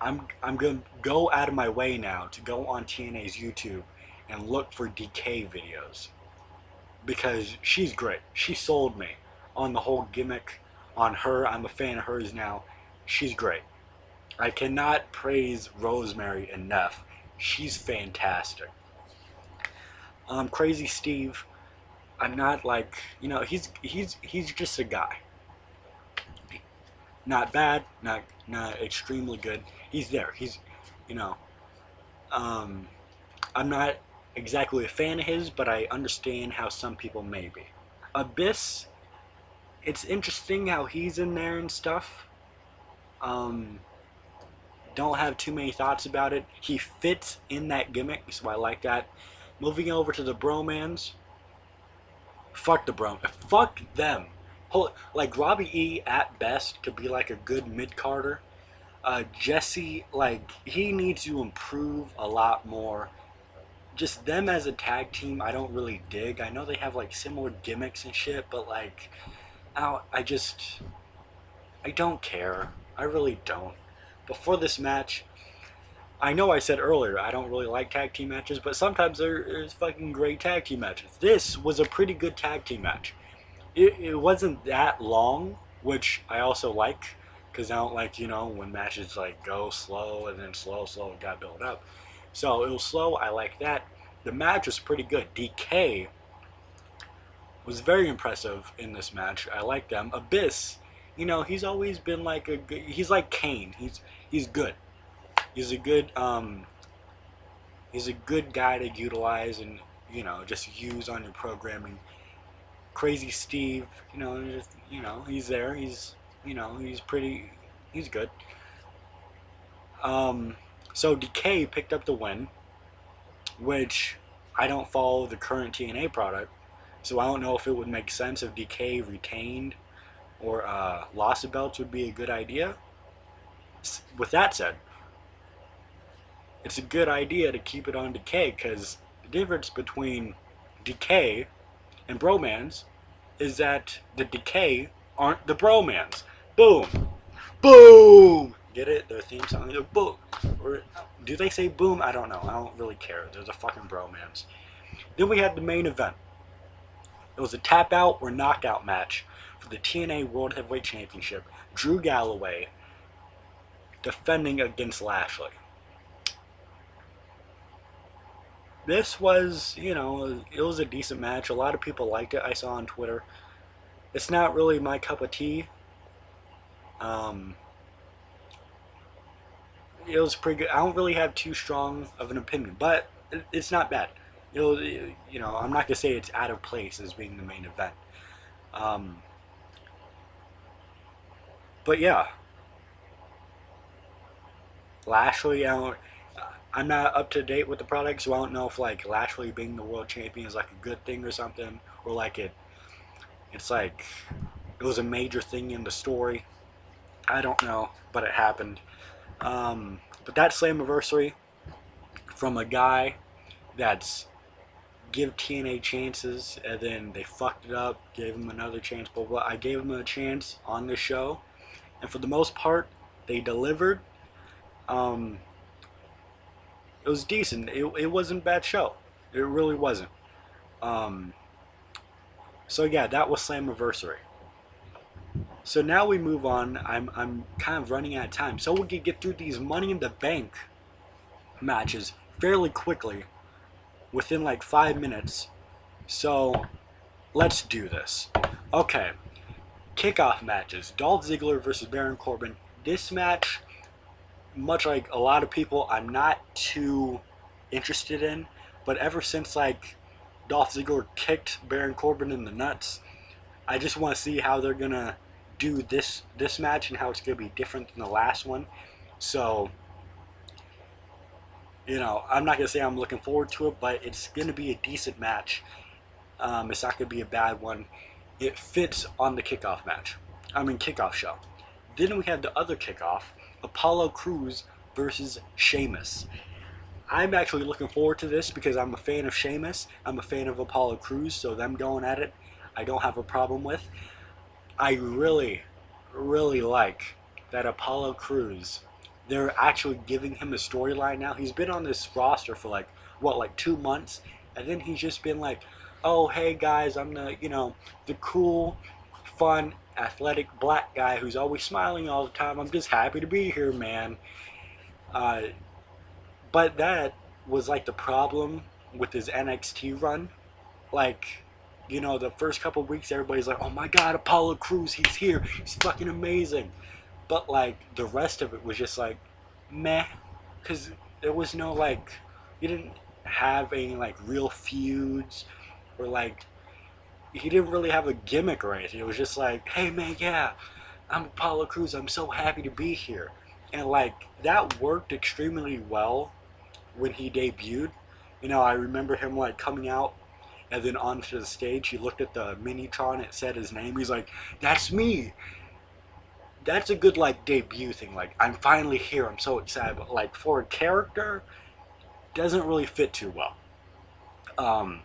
I'm I'm gonna go out of my way now to go on TNA's YouTube and look for Decay videos because she's great. She sold me on the whole gimmick on her. I'm a fan of hers now, she's great. I cannot praise Rosemary enough. She's fantastic. Um, Crazy Steve, I'm not like you know he's he's he's just a guy. Not bad, not not extremely good. He's there. He's you know. Um, I'm not exactly a fan of his, but I understand how some people may be. Abyss, it's interesting how he's in there and stuff. Um, don't have too many thoughts about it. He fits in that gimmick, so I like that. Moving over to the Bromans. Fuck the Bro. Fuck them. Like Robbie E at best could be like a good mid carder. Uh, Jessie, like he needs to improve a lot more. Just them as a tag team, I don't really dig. I know they have like similar gimmicks and shit, but like, I, I just, I don't care. I really don't. Before this match, I know I said earlier I don't really like tag team matches, but sometimes there's fucking great tag team matches. This was a pretty good tag team match. It, it wasn't that long, which I also like, because I don't like, you know, when matches like go slow and then slow, slow, and got built up. So it was slow, I like that. The match was pretty good. Decay was very impressive in this match. I like them. Abyss, you know, he's always been like a good, he's like Kane. He's he's good he's a good um, he's a good guy to utilize and you know just use on your programming. Crazy Steve, you know, just you know, he's there. He's you know, he's pretty, he's good. Um, so Decay picked up the win, which I don't follow the current TNA product, so I don't know if it would make sense if Decay retained or uh, lost the belts would be a good idea. With that said, it's a good idea to keep it on decay because the difference between decay and bromans is that the decay aren't the bromans. Boom, boom. Get it? Their theme song. Boom. Or do they say boom? I don't know. I don't really care. There's a fucking bromans. Then we had the main event. It was a tap out or knockout match for the TNA World Heavyweight Championship. Drew Galloway defending against Lashley. this was, you know, it was a decent match. A lot of people liked it. I saw on Twitter. It's not really my cup of tea. Um, it was pretty good. I don't really have too strong of an opinion, but it's not bad. It was, you know, I'm not gonna say it's out of place as being the main event. Um, but yeah, Lashley, I don't, I'm not up to date with the product, so I don't know if like Lashley being the world champion is like a good thing or something, or like it, it's like it was a major thing in the story. I don't know, but it happened. Um, but that Slammiversary from a guy that's give TNA chances and then they fucked it up, gave him another chance, but what I gave him a chance on this show, and for the most part, they delivered. Um, it was decent. It, it wasn't bad show. It really wasn't. Um, so yeah, that was Slammiversary. So now we move on. I'm I'm kind of running out of time, so we can get through these Money in the Bank matches fairly quickly, within like five minutes. So let's do this. Okay, kickoff matches: Dolph Ziggler versus Baron Corbin. This match much like a lot of people, I'm not too interested in. But ever since like Dolph Ziggler kicked Baron Corbin in the nuts, I just want to see how they're gonna do this this match and how it's gonna be different than the last one. So, you know, I'm not gonna say I'm looking forward to it, but it's gonna be a decent match. Um, it's not gonna be a bad one. It fits on the kickoff match. I mean, kickoff show. Then we have the other kickoff, Apollo Crews versus Sheamus. I'm actually looking forward to this because I'm a fan of Sheamus. I'm a fan of Apollo Crews, so them going at it, I don't have a problem with. I really, really like that Apollo Crews. They're actually giving him a storyline now. He's been on this roster for like what, like two months, and then he's just been like, "Oh, hey guys, I'm the you know the cool, fun athletic black guy who's always smiling all the time. I'm just happy to be here, man. Uh, but that was like the problem with his NXT run. Like, you know, the first couple weeks, everybody's like, oh my god, Apollo Crews, he's here. He's fucking amazing. But, like, the rest of it was just like, meh. Because there was no, like, you didn't have any, like, real feuds or, like, he didn't really have a gimmick or anything. It was just like, hey man, yeah, I'm Apollo Crews. I'm so happy to be here. And, like, that worked extremely well when he debuted. You know, I remember him, like, coming out and then onto the stage, he looked at the Minitron, it said his name, he's like, that's me! That's a good, like, debut thing, like, I'm finally here, I'm so excited, but, like, for a character, doesn't really fit too well. Um,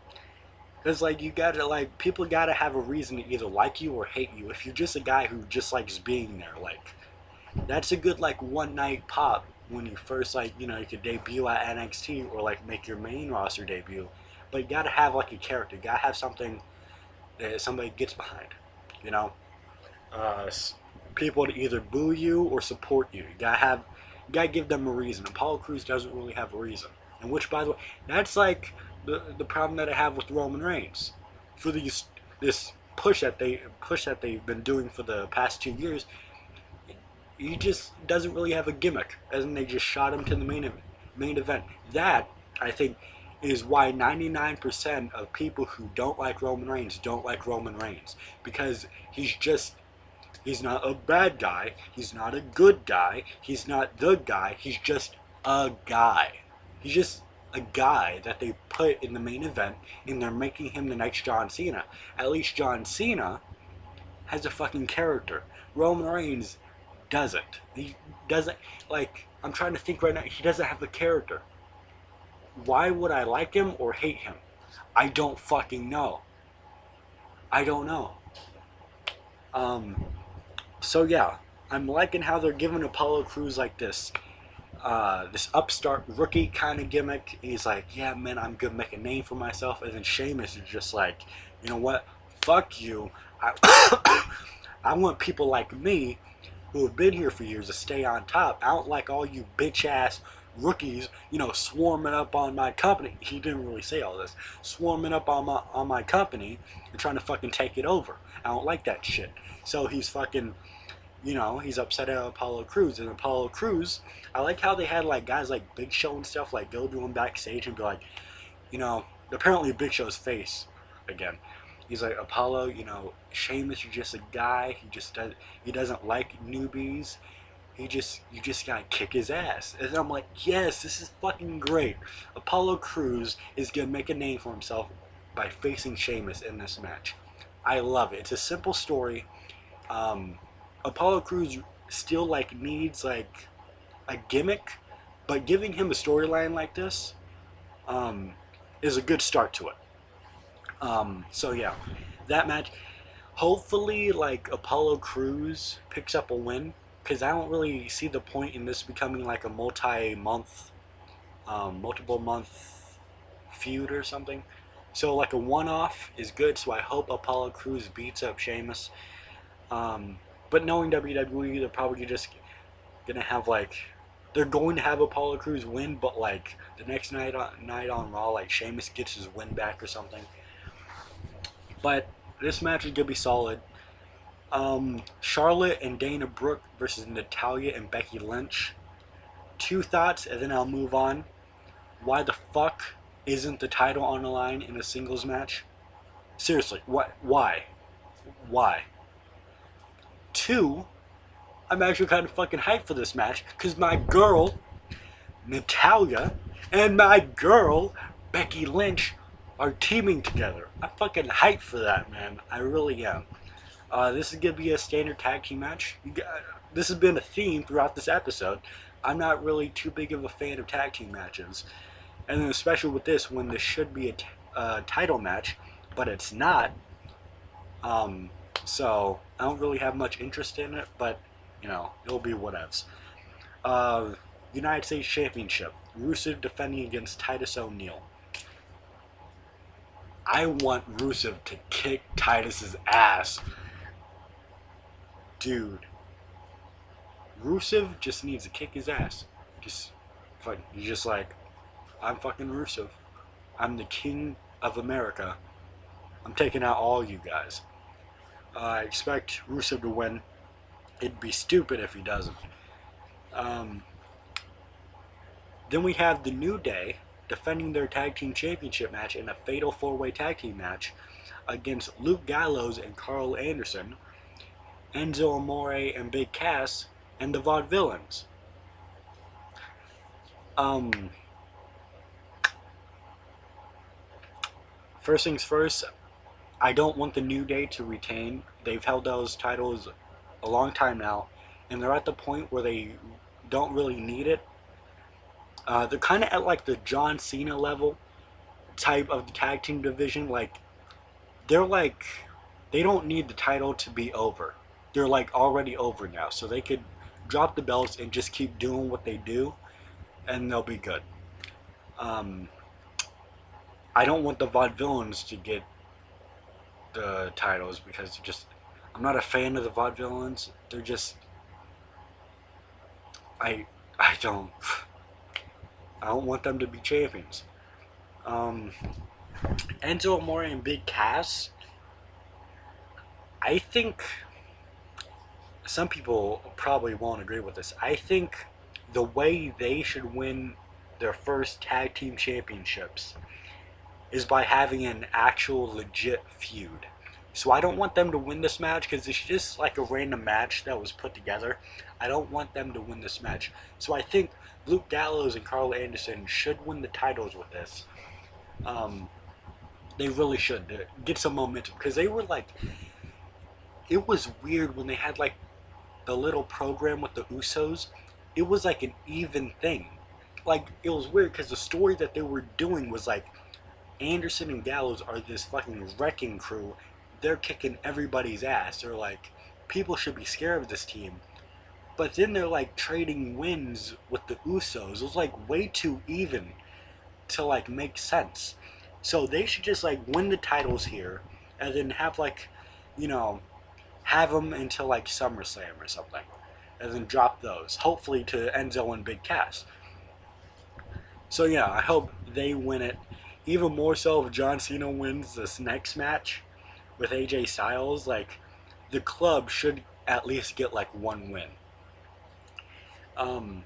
because, like, you gotta, like, people gotta have a reason to either like you or hate you. If you're just a guy who just likes being there, like, that's a good, like, one night pop when you first, like, you know, you could debut at NXT or, like, make your main roster debut but you gotta have like a character. You gotta have something that somebody gets behind. You know, uh, people to either boo you or support you. You gotta have, you gotta give them a reason. And Apollo Crews doesn't really have a reason. And which, by the way, that's like the the problem that I have with Roman Reigns. For these this push that they push that they've been doing for the past two years, he just doesn't really have a gimmick. As in, they just shot him to the main main event. That I think is why 99% of people who don't like Roman Reigns don't like Roman Reigns because he's just he's not a bad guy, he's not a good guy, he's not the guy, he's just a guy. He's just a guy that they put in the main event and they're making him the next John Cena. At least John Cena has a fucking character. Roman Reigns doesn't. He doesn't like I'm trying to think right now, he doesn't have a character why would I like him or hate him? I don't fucking know. I don't know. Um, so yeah, I'm liking how they're giving Apollo Crews like this, uh, this upstart rookie kind of gimmick. He's like, yeah, man, I'm gonna make a name for myself. And then Sheamus is just like, you know what? Fuck you. I, I want people like me who have been here for years to stay on top. I don't like all you bitch ass rookies, you know, swarming up on my company. He didn't really say all this. Swarming up on my on my company and trying to fucking take it over. I don't like that shit. So he's fucking you know, he's upset at Apollo Crews. And Apollo Crews, I like how they had like guys like Big Show and stuff like go to him backstage and be like, you know, apparently Big Show's face again. He's like Apollo, you know, Sheamus is just a guy. He just does. He doesn't like newbies he just you just gotta kick his ass. And I'm like, yes, this is fucking great. Apollo Crews is gonna make a name for himself by facing Sheamus in this match. I love it. It's a simple story. Um, Apollo Crews still like needs like a gimmick, but giving him a storyline like this um, is a good start to it. Um, so yeah, that match. Hopefully, like Apollo Crews picks up a win because I don't really see the point in this becoming like a multi-month, um, multiple month feud or something. So like a one-off is good. So I hope Apollo Crews beats up Sheamus. Um, but knowing WWE, they're probably just gonna have like they're going to have Apollo Crews win, but like the next night on night on Raw, like Sheamus gets his win back or something. But this match is gonna be solid. Um, Charlotte and Dana Brooke versus Natalya and Becky Lynch. Two thoughts, and then I'll move on. Why the fuck isn't the title on the line in a singles match? Seriously, what? Why? Why? Two, I'm actually kind of fucking hyped for this match because my girl, Natalya, and my girl, Becky Lynch, are teaming together. I'm fucking hyped for that, man. I really am. Uh, this is going to be a standard tag team match. Got, this has been a theme throughout this episode. I'm not really too big of a fan of tag team matches. And then especially with this, when this should be a t- uh, title match, but it's not. Um, so I don't really have much interest in it, but you know, it'll be whatevs. Uh, United States Championship. Rusev defending against Titus O'Neil. I want Rusev to kick Titus's ass dude, Rusev just needs to kick his ass. Just, he's just like, I'm fucking Rusev. I'm the king of America. I'm taking out all you guys. Uh, I expect Rusev to win. It'd be stupid if he doesn't. Um, then we have the New Day defending their tag team championship match in a fatal four way tag team match against Luke Gallows and Karl Anderson, Enzo Amore and Big Cass, and the Vaudevillains. Um, first things first, I don't want the New Day to retain. They've held those titles a long time now, and they're at the point where they don't really need it. Uh, they're kind of at like the John Cena level type of tag team division. Like, they're like, they don't need the title to be over. They're like already over now, so they could drop the belts and just keep doing what they do, and they'll be good. Um, I don't want the Vaudevillains to get the titles because just I'm not a fan of the Vaudevillains. They're just I I don't I don't want them to be champions. Um, Enzo Amore and Big Cass. I think some people probably won't agree with this. I think the way they should win their first tag team championships is by having an actual legit feud. So I don't want them to win this match because it's just like a random match that was put together. I don't want them to win this match. So I think Luke Gallows and Karl Anderson should win the titles with this. Um, they really should get some momentum because they were like, it was weird when they had like the little program with the Usos. It was like an even thing. Like it was weird because the story that they were doing was like Anderson and Gallows are this fucking wrecking crew. They're kicking everybody's ass. They're like, people should be scared of this team. But then they're like trading wins with the Usos. It was like way too even to like make sense. So they should just like win the titles here and then have like, you know, have them until like SummerSlam or something. And then drop those. Hopefully to Enzo and Big Cass. So yeah, I hope they win it even more so if John Cena wins this next match with AJ Styles, like the club should at least get like one win. Um,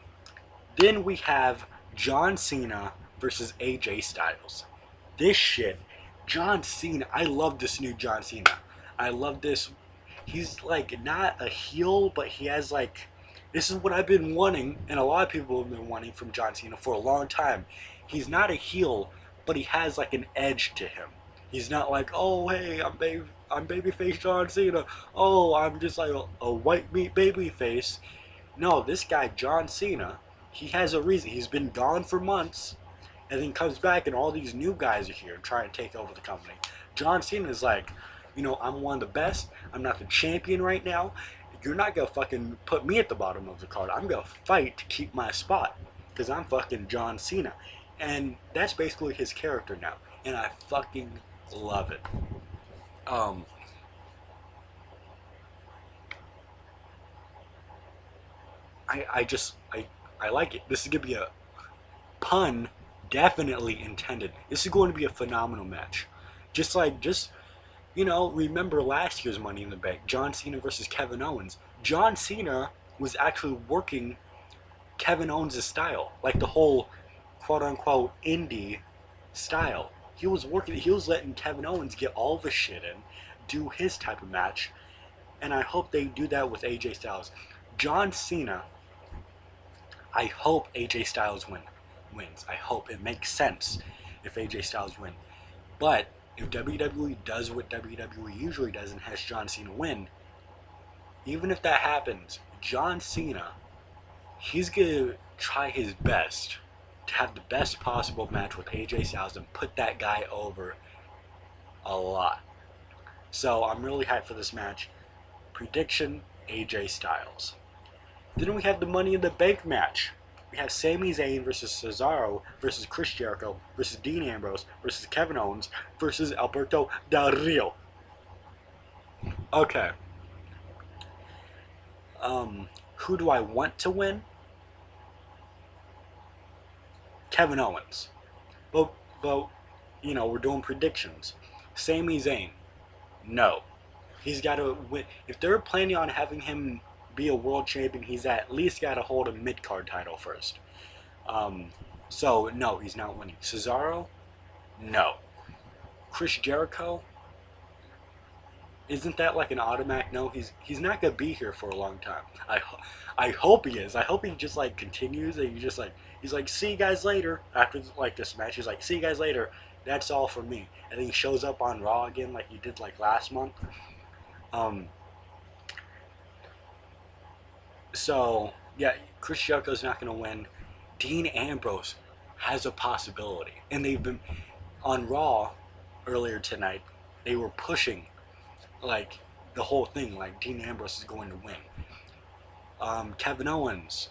then we have John Cena versus AJ Styles. This shit, John Cena. I love this new John Cena. I love this. He's like not a heel, but he has like. This is what I've been wanting, and a lot of people have been wanting from John Cena for a long time. He's not a heel, but he has like an edge to him. He's not like, oh hey, I'm baby, I'm babyface John Cena. Oh, I'm just like a, a white meat babyface. No, this guy John Cena, he has a reason. He's been gone for months, and then comes back, and all these new guys are here trying to take over the company. John Cena is like, you know, I'm one of the best. I'm not the champion right now. You're not gonna fucking put me at the bottom of the card. I'm gonna fight to keep my spot because I'm fucking John Cena. And that's basically his character now. And I fucking love it. Um, I, I just I, I like it. This is gonna be a pun definitely intended. This is going to be a phenomenal match. Just like just you know, remember last year's Money in the Bank, John Cena versus Kevin Owens. John Cena was actually working Kevin Owens' style. Like the whole quote unquote indie style. He was working, he was letting Kevin Owens get all the shit in, do his type of match, and I hope they do that with AJ Styles. John Cena, I hope AJ Styles win, wins. I hope it makes sense if AJ Styles win. But if WWE does what WWE usually does and has John Cena win, even if that happens, John Cena, he's gonna try his best to have the best possible match with AJ Styles and put that guy over a lot. So I'm really hyped for this match. Prediction AJ Styles. Then we have the Money in the Bank match. We have Sami Zayn versus Cesaro versus Chris Jericho versus Dean Ambrose versus Kevin Owens versus Alberto Del Rio. Okay. Um, who do I want to win? Kevin Owens. But, but, you know, we're doing predictions. Sami Zayn, no. He's got to win. If they're planning on having him be a world champion, he's at least got to hold a mid card title first. Um, so, no, he's not winning. Cesaro, no. Chris Jericho, isn't that like an automatic no? He's he's not gonna be here for a long time. I I hope he is. I hope he just like continues and he just like he's like see you guys later after like this match. He's like see you guys later. That's all for me. And then he shows up on Raw again like he did like last month. Um. So yeah, Chris Jericho's not gonna win. Dean Ambrose has a possibility, and they've been on Raw earlier tonight. They were pushing like the whole thing. Like Dean Ambrose is going to win. Um, Kevin Owens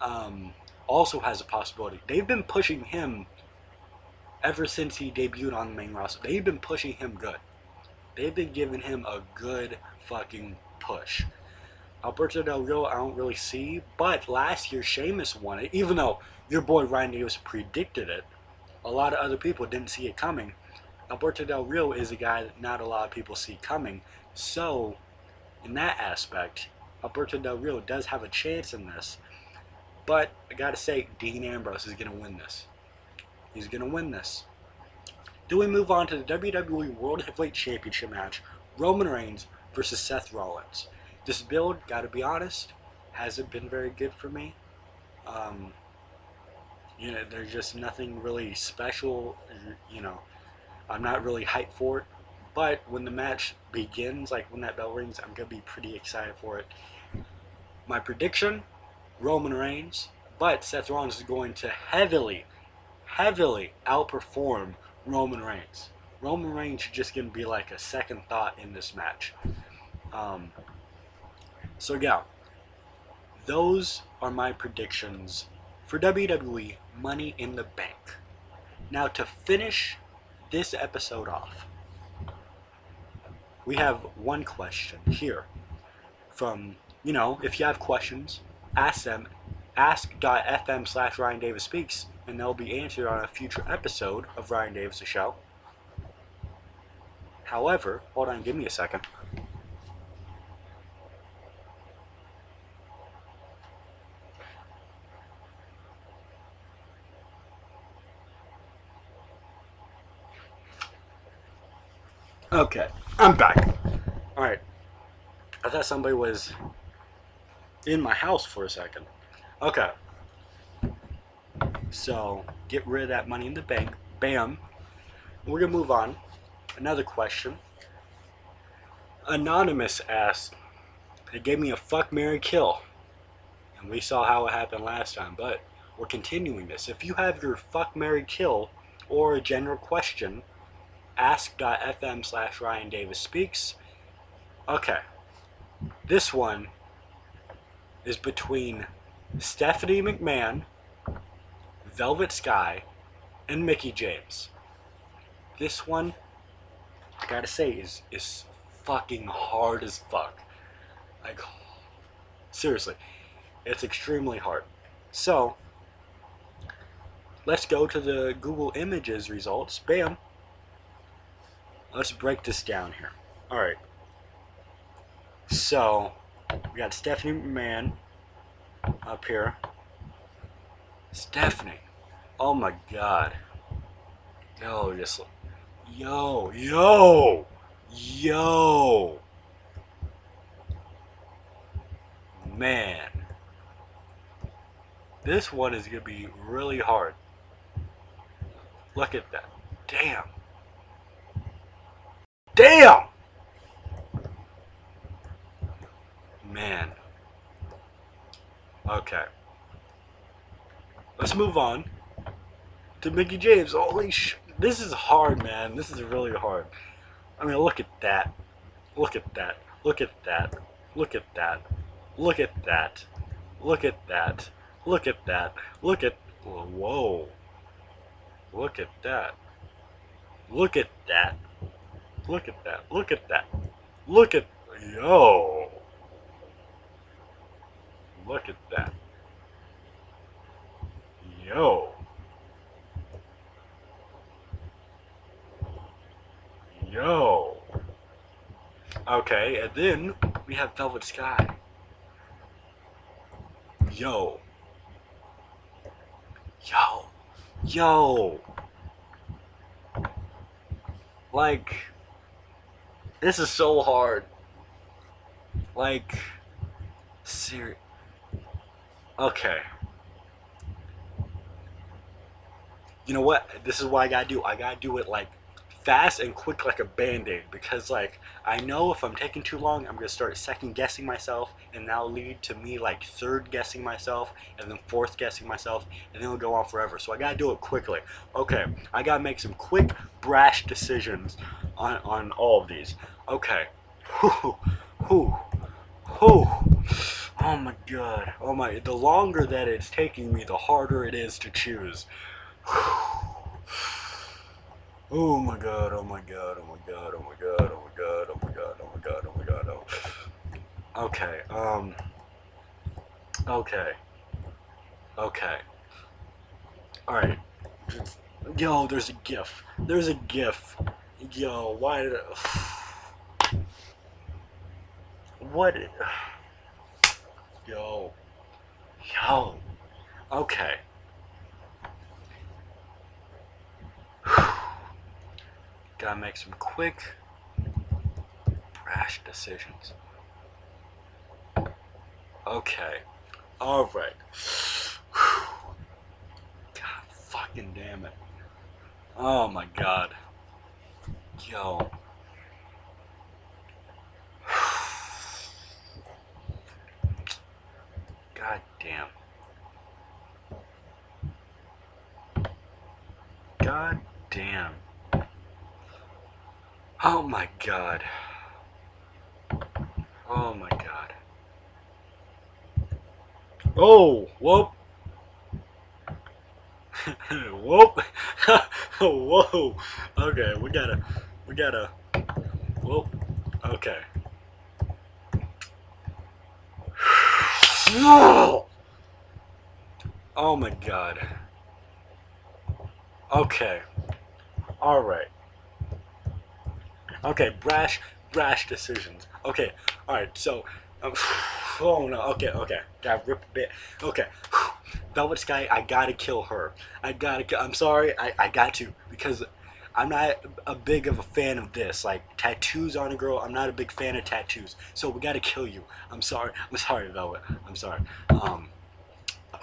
um, also has a possibility. They've been pushing him ever since he debuted on the main roster. They've been pushing him good. They've been giving him a good fucking push. Alberto Del Rio, I don't really see, but last year Sheamus won it, even though your boy Ryan Davis predicted it. A lot of other people didn't see it coming. Alberto Del Rio is a guy that not a lot of people see coming. So, in that aspect, Alberto Del Rio does have a chance in this. But I gotta say, Dean Ambrose is gonna win this. He's gonna win this. Do we move on to the WWE World Heavyweight Championship match Roman Reigns versus Seth Rollins. This build, gotta be honest, hasn't been very good for me. Um, you know, there's just nothing really special, you know I'm not really hyped for it, but when the match begins, like when that bell rings, I'm gonna be pretty excited for it. My prediction: Roman Reigns, but Seth Rollins is going to heavily, heavily outperform Roman Reigns. Roman Reigns is just gonna be like a second thought in this match. Um, so yeah, those are my predictions for WWE Money in the Bank. Now to finish this episode off, we have one question here from, you know, if you have questions, ask them, ask.fm slash Ryan Davis Speaks, and they'll be answered on a future episode of Ryan Davis' show. However, hold on, give me a second. Okay, I'm back. Alright. I thought somebody was in my house for a second. Okay. So, get rid of that money in the bank. Bam. We're going to move on. Another question. Anonymous asked, they gave me a fuck, marry kill. And we saw how it happened last time, but we're continuing this. If you have your fuck, marry kill or a general question, ask.fm slash Ryan Davis Speaks. Okay. This one is between Stephanie McMahon, Velvet Sky, and Mickie James. This one, I gotta say, is, is fucking hard as fuck. Like, seriously, it's extremely hard. So, let's go to the Google Images results. Bam let's break this down here. Alright. So, we got Stephanie McMahon up here. Stephanie. Oh my god. Yo, just yo, yo, yo. Man. This one is to be really hard. Look at that. Damn. Damn! Man. Okay. Let's move on to Mickie James. Holy sh! This is hard, man. This is really hard. I mean, look at that. Look at that. Look at that. Look at that. Look at that. Look at that. Look at that. Look at. Whoa. Look at that. Look at that. Look at that. Look at that. Look at. Yo. Look at that. Yo. Yo. Okay, and then we have Velvet Sky. Yo. Yo. Yo. Like this is so hard. Like, ser. Okay. You know what? This is what I gotta do. I gotta do it like fast and quick like a band-aid because like I know if I'm taking too long I'm gonna start second guessing myself and that'll lead to me like third guessing myself and then fourth guessing myself and then it'll go on forever. So I gotta do it quickly. Okay I gotta make some quick brash decisions on, on all of these. Okay. Whew, whew, whew. oh my god. Oh my the longer that it's taking me the harder it is to choose Oh my god, oh my god, oh my god, oh my god, oh my god, oh my god, oh my god, oh my god, oh. Okay, um. Okay. Okay. Alright. Yo, there's a GIF. There's a GIF. Yo, why did I. What? Yo. Yo. Okay. Gotta make some quick, brash decisions. Okay. Alright. God fucking damn it. Oh my god. Yo. God damn. God damn. Oh my god. Oh my god. Oh, whoop. whoop. Whoa. Okay, we gotta, we gotta, whoop. Okay. Oh my god. Okay. Alright. Okay, brash, brash decisions. Okay, alright, so, um, oh no, okay, okay, got rip a bit. Okay, Velvet Sky, I gotta kill her. I gotta, I'm sorry, I, I got to, because I'm not a big of a fan of this. Like, tattoos on a girl, I'm not a big fan of tattoos. So we gotta kill you. I'm sorry, I'm sorry, Velvet, I'm sorry. Um,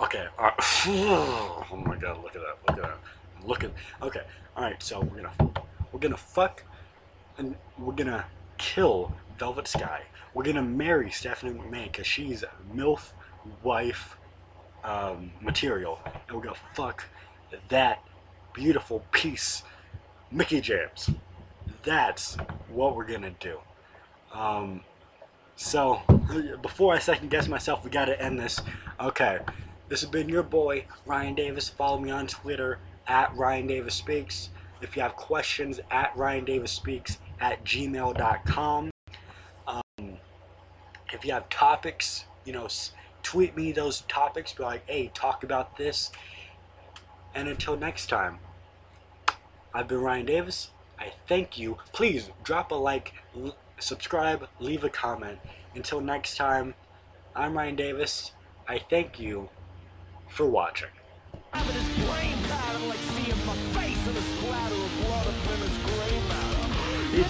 okay, alright. oh my god, look at that, look at that. Look at, okay, alright, so we're gonna, we're gonna fuck and we're gonna kill Velvet Sky. We're gonna marry Stephanie McMahon because she's MILF wife um, material. And we're gonna fuck that beautiful piece, Mickie James. That's what we're gonna do. Um, so, before I second guess myself, we gotta end this. Okay, this has been your boy, Ryan Davis. Follow me on Twitter at Ryan Davis Speaks. If you have questions, at Ryan Davis Speaks at gmail.com. Um, if you have topics, you know, tweet me those topics. Be like, hey, talk about this. And until next time, I've been Ryan Davis. I thank you. Please drop a like, subscribe, leave a comment. Until next time, I'm Ryan Davis. I thank you for watching.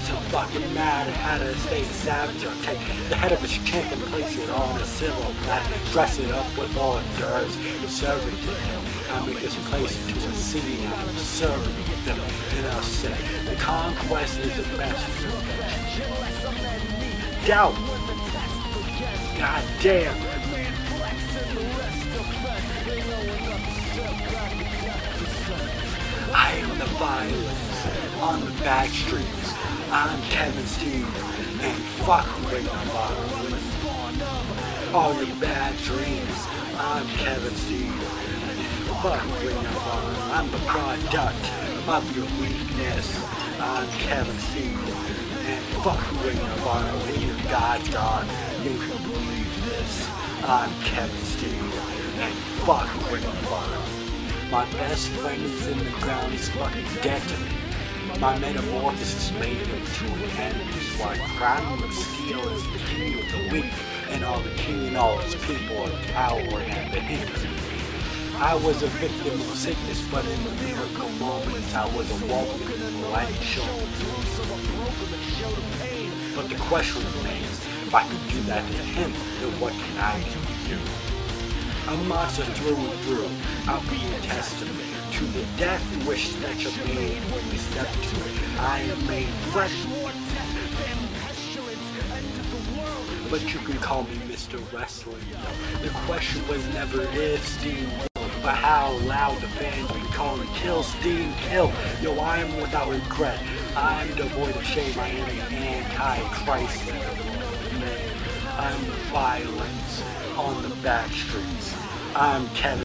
A fucking mad how to stay savage or take the head of his chick and place it on a silver platter, dress it up with all it does, serve it to him. I make this place into a city and I'm serving them. And I'll say, the conquest is the best. Doubt. God damn. I am the violence on the back streets. I'm Kevin Steen, and fuck my bottle. All your bad dreams. I'm Kevin Steen, and fuck my bottle. I'm the product of your weakness. I'm Kevin Steen, and fuck my bottle. When your God's gone, you can believe this. I'm Kevin Steen, and fuck my bottle. My best friend is in the ground, he's fucking dead to me. My metamorphosis made him into an enemy, so I crowned him steel as the king of the weak, and all the king and all his people are coward and the hindered. I was a victim of sickness, but in the miracle moments, I was a walking light show. But the question remains, if I could do that to him, then what can I do to you? A monster through and through, I'll be a testament to the death wish that you made when you stepped to it. I am made fresh. But you can call me Mr. Wrestling. The question was never if Steen but how loud the fans be calling kill Steen kill. Yo, I am without regret. I'm devoid of shame. I am an anti-Christ. I'm violence on the back streets. I'm Kevin